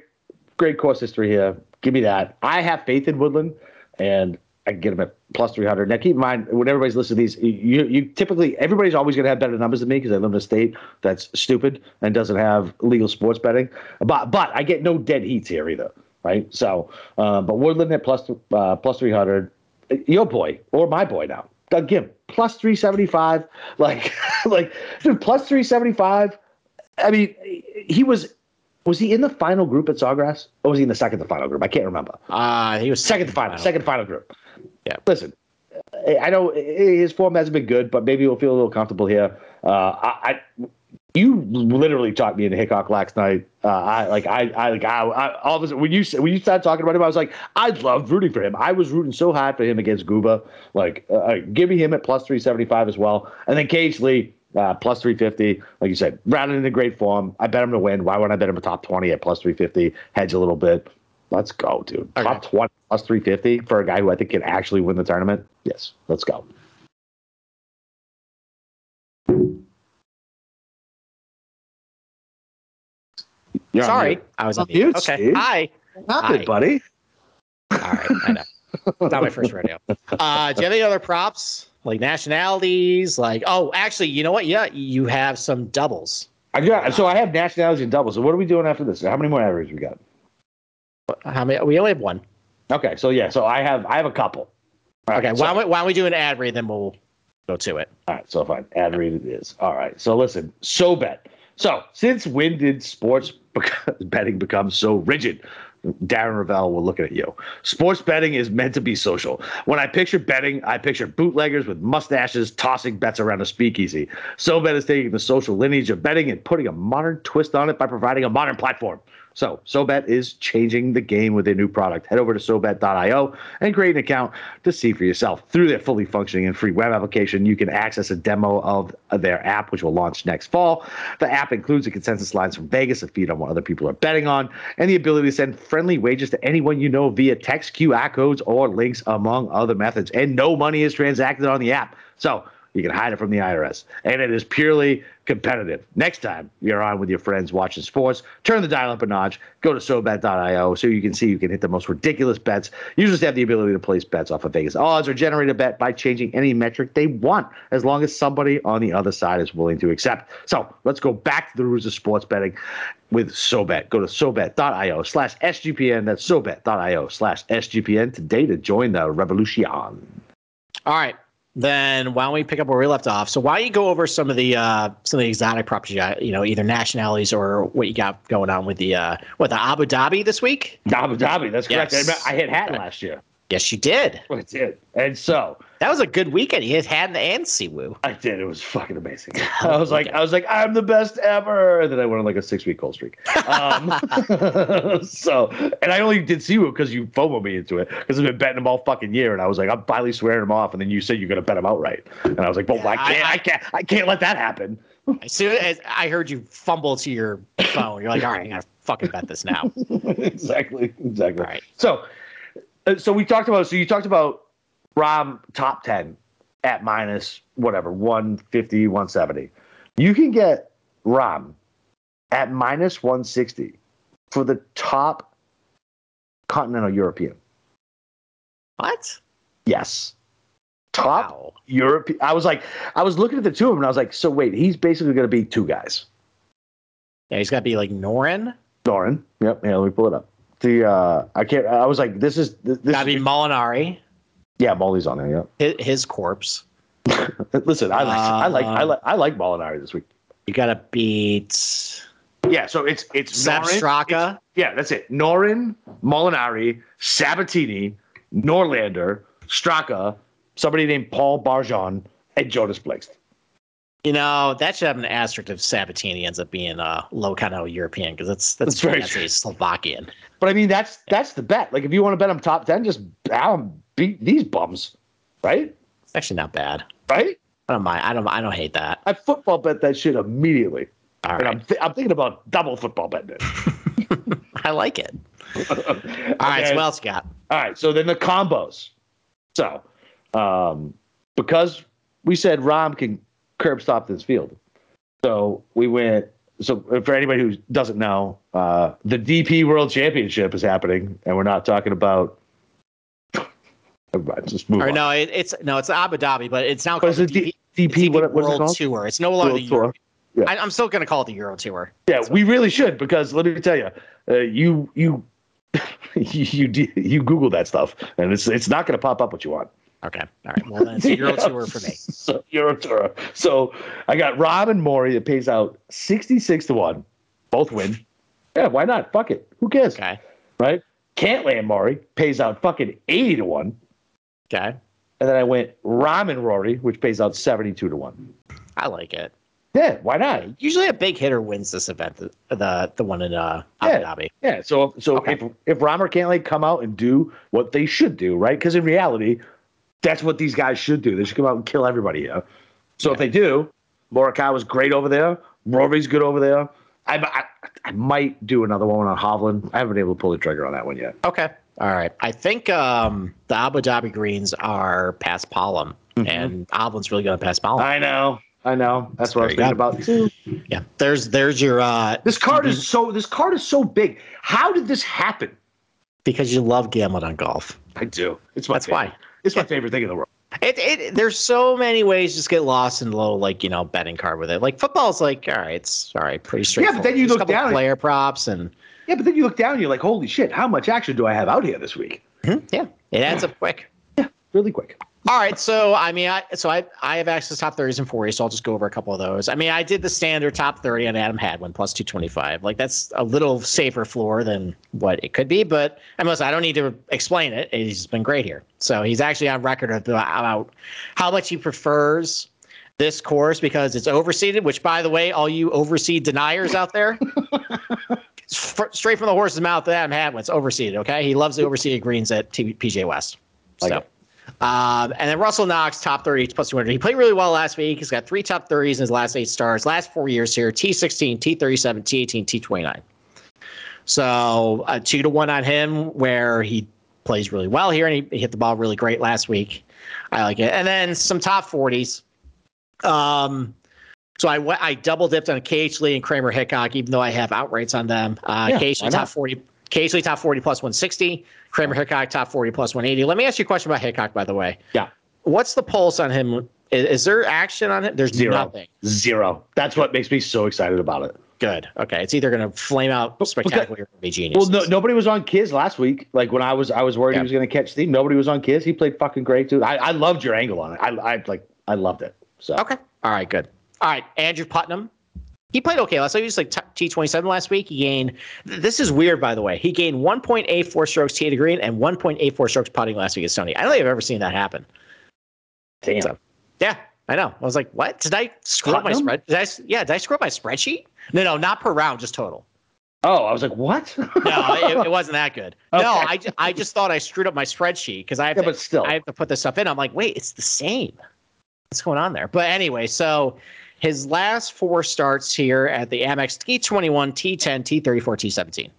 great course history here. Give me that. I have faith in Woodland, and I can get him at plus three hundred. Now keep in mind when everybody's listening to these, you you typically everybody's always going to have better numbers than me because I live in a state that's stupid and doesn't have legal sports betting. But but I get no dead heats here either. Right. So, um, but Woodland at plus uh, plus three hundred your boy or my boy now, Doug plus 375. Like, like, dude, plus 375. I mean, he was, was he in the final group at Sawgrass or was he in the second to final group? I can't remember. Uh, he was Second to final, second to final group. Yeah. Listen, I know his form hasn't been good, but maybe he'll feel a little comfortable here. Uh, I, I you literally talked me into Hickok last night. Uh, I like I I like I, I all of a sudden when you when you started talking about him, I was like, I love rooting for him. I was rooting so hard for him against Guba. Like, uh, give me him at plus three seventy five as well, and then KH Lee. Uh, plus 350, like you said, rounded into great form. I bet him to win. Why wouldn't I bet him a top 20 at plus 350? Hedge a little bit. Let's go, dude. Okay. Top 20 plus 350 for a guy who I think can actually win the tournament. Yes, let's go. You're on Sorry, mute. I was on On mute. mute, Okay. Steve. Hi. Stop Hi. buddy. All right. I know. Not my first rodeo. Uh, do you have any other props like nationalities? Like, oh, actually, you know what? Yeah, you have some doubles. I got, so I have nationalities and doubles. So what are we doing after this? How many more averages we got? How many? We only have one. Okay, so yeah, so I have I have a couple. All right, Okay. so- why, don't we, why don't we do an ad read, then we'll go to it. All right, so fine. Ad read it is. All right. So listen, so bet. So since when did sports betting become so rigid? Darren Rovell, we're looking at you. Sports betting is meant to be social. When I picture betting, I picture bootleggers with mustaches tossing bets around a speakeasy. SoBet is taking the social lineage of betting and putting a modern twist on it by providing a modern platform. So, SoBet is changing the game with their new product. Head over to SoBet.io and create an account to see for yourself. Through their fully functioning and free web application, you can access a demo of their app, which will launch next fall. The app includes the consensus lines from Vegas, a feed on what other people are betting on, and the ability to send friendly wagers to anyone you know via text, QR codes, or links, among other methods. And no money is transacted on the app. So, you can hide it from the IRS. And it is purely competitive. Next time you're on with your friends watching sports, turn the dial up a notch, go to SoBet.io so you can see you can hit the most ridiculous bets. Users have the ability to place bets off of Vegas odds or generate a bet by changing any metric they want, as long as somebody on the other side is willing to accept. So let's go back to the rules of sports betting with SoBet. Go to SoBet.io slash SGPN. That's SoBet.io slash SGPN today to join the revolution. All right then why don't we pick up where we left off? So why don't you go over some of the uh, some of the exotic properties, you got, you know, either nationalities or what you got going on with the uh, what the Abu Dhabi this week? Abu Dhabi, that's correct. Yes. I, I hit Hatton last year. Yes, you did. I did. And so that was a good weekend. You hit Hatton and Siwoo. I did. It was fucking amazing. I was like, I was like, I'm the best ever. And then I went on like a six week cold streak. Um, so, and I only did Siwoo because you FOMO me into it because I've been betting them all fucking year. And I was like, I'm finally swearing them off. And then you said you're gonna bet them outright. And I was like, well, yeah, I can't, I, I, can't, I can't let that happen. As soon as I heard you fumble to your phone, you're like, all right, I gotta fucking bet this now. exactly, exactly. All right. So uh, so we talked about so you talked about Rahm top 10 at minus whatever 150 170 you can get Rahm at minus 160 for the top continental european what yes top wow. european i was like i was looking at the two of them and i was like so wait he's basically going to be two guys yeah he's got to be like noren noren yep yeah let me pull it up the uh I can't. I was like, this is this. Gotta be Molinari. Yeah, Molly's on there. Yeah. His, his corpse. Listen, I like, uh, I like, I like, I like Molinari this week. You gotta beat. Yeah, so it's it's Sepp Straka. Yeah, that's it. Noren, Molinari, Sabbatini, Norlander, Straka, somebody named Paul Barjon, and Jonas Blixt. You know, that should have an asterisk if Sabbatini ends up being a low kind of European because that's that's, that's very that's Slovakian. But I mean, that's that's the bet. Like, if you want to bet them top ten, just beat these bums, right? It's actually not bad, right? I don't mind. I don't. I don't hate that. I football bet that shit immediately. All right. I'm, th- I'm thinking about double football betting it. I like it. All okay. right. So what else you got? All right. So then the combos. So, um, because we said Rahm can curb stop this field. So we went. So for anybody who doesn't know, uh, the DP World Championship is happening, and we're not talking about. just move. Or on. no, it, it's no, it's Abu Dhabi, but it's now called the DP, DP, what, World Tour. It's no longer World the Euro. Yeah. I, am still going to call it the Euro Tour. Yeah, we really should because let me tell you, uh, you you you you Google that stuff, and it's it's not going to pop up what you want. Okay. All right. Well, then it's a Euro yeah. Tour for me. So, Euro Tour. So I got Rahm and Maury that pays out 66 to 1. Both win. Yeah, why not? Fuck it. Who cares? Okay. Right? Cantlay and Maury pays out fucking 80 to 1. Okay. And then I went Rahm and Rory, which pays out 72 to 1. I like it. Yeah, why not? Usually a big hitter wins this event, the the, the one in uh, Abu yeah, Dhabi. Yeah, so so okay. if if Rahm or Cantlay come out and do what they should do, right? Because in reality, that's what these guys should do. They should come out and kill everybody here. So yeah. if they do, Morikawa great over there. Rory's good over there. I, I, I, might do another one on Hovland. I haven't been able to pull the trigger on that one yet. Okay. All right. I think um, the Abu Dhabi greens are paspalum, mm-hmm. and Hovland's really going to pass Paulum. I know. I know. That's what I was thinking about too. Yeah. There's there's your uh This card is so this card is so big. How did this happen? Because you love gambling on golf. I do. It's my That's favorite. why. It's my favorite thing in the world. It, it there's so many ways to just get lost in the little like you know betting card with it. Like football's like all right, it's all right, pretty straightforward. Yeah, but then you There's look down player props and yeah, but then you look down and you're like, holy shit, how much action do I have out here this week? Mm-hmm. Yeah, it adds up quick. Yeah, really quick. All right, so I mean, I so I I have access to top thirties and forties, so I'll just go over a couple of those. I mean, I did the standard top thirty on Adam Hadwin plus two twenty five. Like that's a little safer floor than what it could be, but I must I don't need to explain it. He's been great here. So he's actually on record about how much he prefers this course because it's overseeded. Which, by the way, all you overseed deniers out there, straight from the horse's mouth, Adam Hadwin's overseeded. Okay, he loves the overseeded greens at T- PGA West. Like so. it. Um, and then Russell Knox, top 30 plus 200. He played really well last week. He's got three top 30s in his last eight stars. Last four years here T16, T37, T18, T29. So a two to one on him, where he plays really well here, and he, he hit the ball really great last week. I like it. And then some top 40s. Um, so I went, I double dipped on KH Lee and Kramer Hickok, even though I have outrights on them. Uh, Yeah, Lee top not? 40, KH Lee top 40 plus 160, Kramer Hickok top 40 plus 180. Let me ask you a question about Hickok, by the way. Yeah. What's the pulse on him? Is, is there action on him? There's Zero. nothing. Zero. That's what makes me so excited about it. Good. Okay. It's either going to flame out spectacularly or be genius. Well, no, nobody was on Kiz last week. Like when I was, I was worried Yeah. he was going to catch steam. Nobody was on Kiz. He played fucking great too. I, I loved your angle on it. I, I like, I loved it. So Okay. All right. Good. All right. Andrew Putnam. He played okay last week. He was like T twenty seven last week. He gained. This is weird, by the way. He gained one point eight four strokes tee to green and one point eight four strokes putting last week at Sony. I don't think I've ever seen that happen. damn. So- Yeah, I know. I was like, what? Did I screw up my spread? Did I? Yeah, did I screw up my spreadsheet? No, no, not per round, just total. Oh, I was like, what? No, it, it wasn't that good. No, I, I just thought I screwed up my spreadsheet because I have yeah, to, but still. I have to put this stuff in. I'm like, wait, it's the same. What's going on there? But anyway, so his last four starts here at the Amex T21, T10, T34, T17.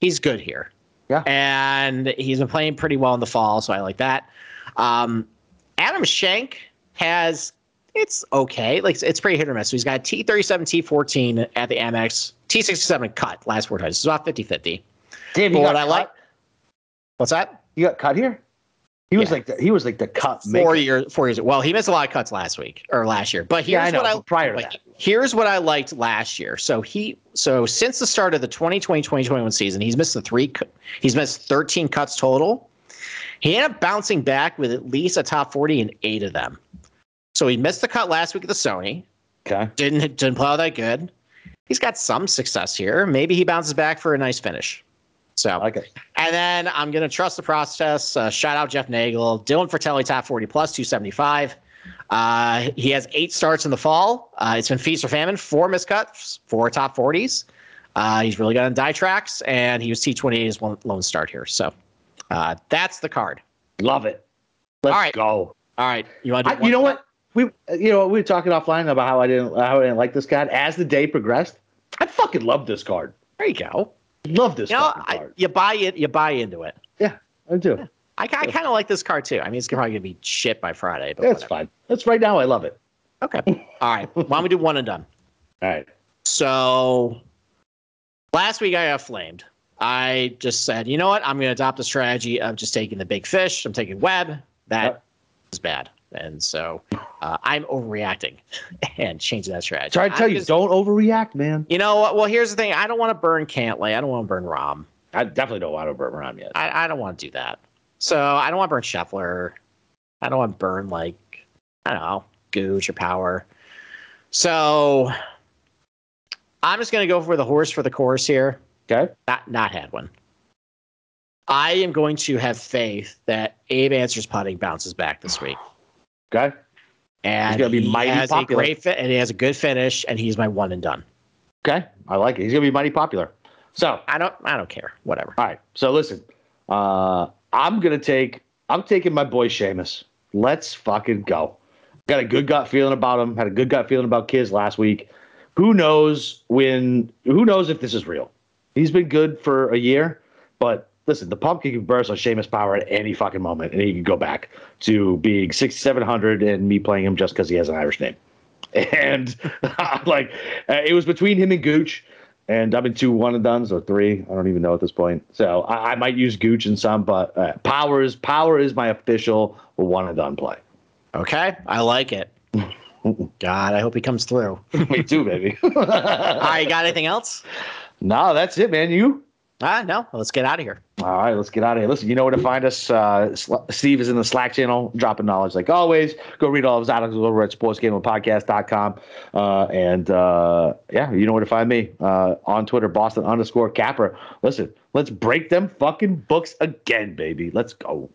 He's good here. Yeah. And he's been playing pretty well in the fall, so I like that. Um, Adam Schenk has it's okay. Like it's, pretty hit or miss. So he's got T37, T14 at the Amex, T67 cut last four times. It's about 50-50. damn, But you what got I like, what's that? You got cut here. He was Yeah. like, the, he was like the cut. four years four years well he missed a lot of cuts last week or last year but here's Yeah, I know, what i prior to like, that. here's what i liked last year so he so since the start of the 2020 2021 season he's missed the three he's missed 13 cuts total he ended up bouncing back with at least a top 40 in eight of them so he missed the cut last week at the sony Okay. didn't didn't play all that good he's got some success here maybe he bounces back for a nice finish so okay, and then I'm going to trust the process. Uh, shout out Jeff Nagel. Dylan Frittelli, top 40 plus, 275. Uh, he has eight starts in the fall. Uh, it's been feast or famine, four miscuts, four top 40s. Uh, he's really good on Dye tracks, and he was T28 as one lone start here. So uh, that's the card. Love it. Let's All right. go. All right. You want you know what? We, you know, we were talking offline about how I didn't, how I didn't like this card. As the day progressed, I fucking love this card. There you go. Love this You know, I, card. you buy it, you buy into it. yeah, I do. I, I kind of like this car too. I mean, it's probably going to be shit by Friday, but That's whatever. fine. That's right now. I love it. Okay. All right. Why don't we do one and done? All right. So last week I got flamed. I just said, you know what? I'm going to adopt the strategy of just taking the big fish. I'm taking Webb. That Yep. is bad. And so uh, I'm overreacting and changing that strategy. Try to tell I'm you, just- don't overreact, man. You know what? Well, here's the thing. I don't want to burn Cantlay. I don't want to burn Rahm. I definitely don't want to burn Rahm yet. I, I don't want to do that. So I don't want to burn Scheffler. I don't want to burn like I don't know Gooch or Power. So I'm just gonna go for the horse for the course here. Okay. Not not Hadwin. I am going to have faith that Abe Ancer's putting bounces back this week, Okay. and he's gonna be he mighty has popular. a great fit, and he has a good finish, and he's my one and done. Okay. I like it. He's gonna be mighty popular. So, I don't I don't care. Whatever. all right. So listen, uh, I'm gonna take. I'm taking my boy Seamus. Let's fucking go. Got a good gut feeling about him. Had a good gut feeling about Kiz last week. Who knows when? Who knows if this is real? He's been good for a year, but listen, the pumpkin can burst on Seamus Power at any fucking moment, and he can go back to being 6,700 and me playing him just because he has an Irish name. And like, uh, it was between him and Gooch, and I'm in two one and duns or three. I don't even know at this point. So I, I might use Gooch in some, but uh, Power is Power is my official one and done play. Okay, I like it. God, I hope he comes through. me too, baby. All right, you got anything else? no, that's it, man. You. Ah, no. Let's get out of here. All right, let's get out of here. Listen, you know where to find us. Uh, Steve is in the Slack channel, dropping knowledge like always. Go read all of his articles over at sportsgamblingpodcast.com. Uh, and uh, yeah, you know where to find me uh, on Twitter, Boston underscore Capper. Listen, let's break them fucking books again, baby. Let's go.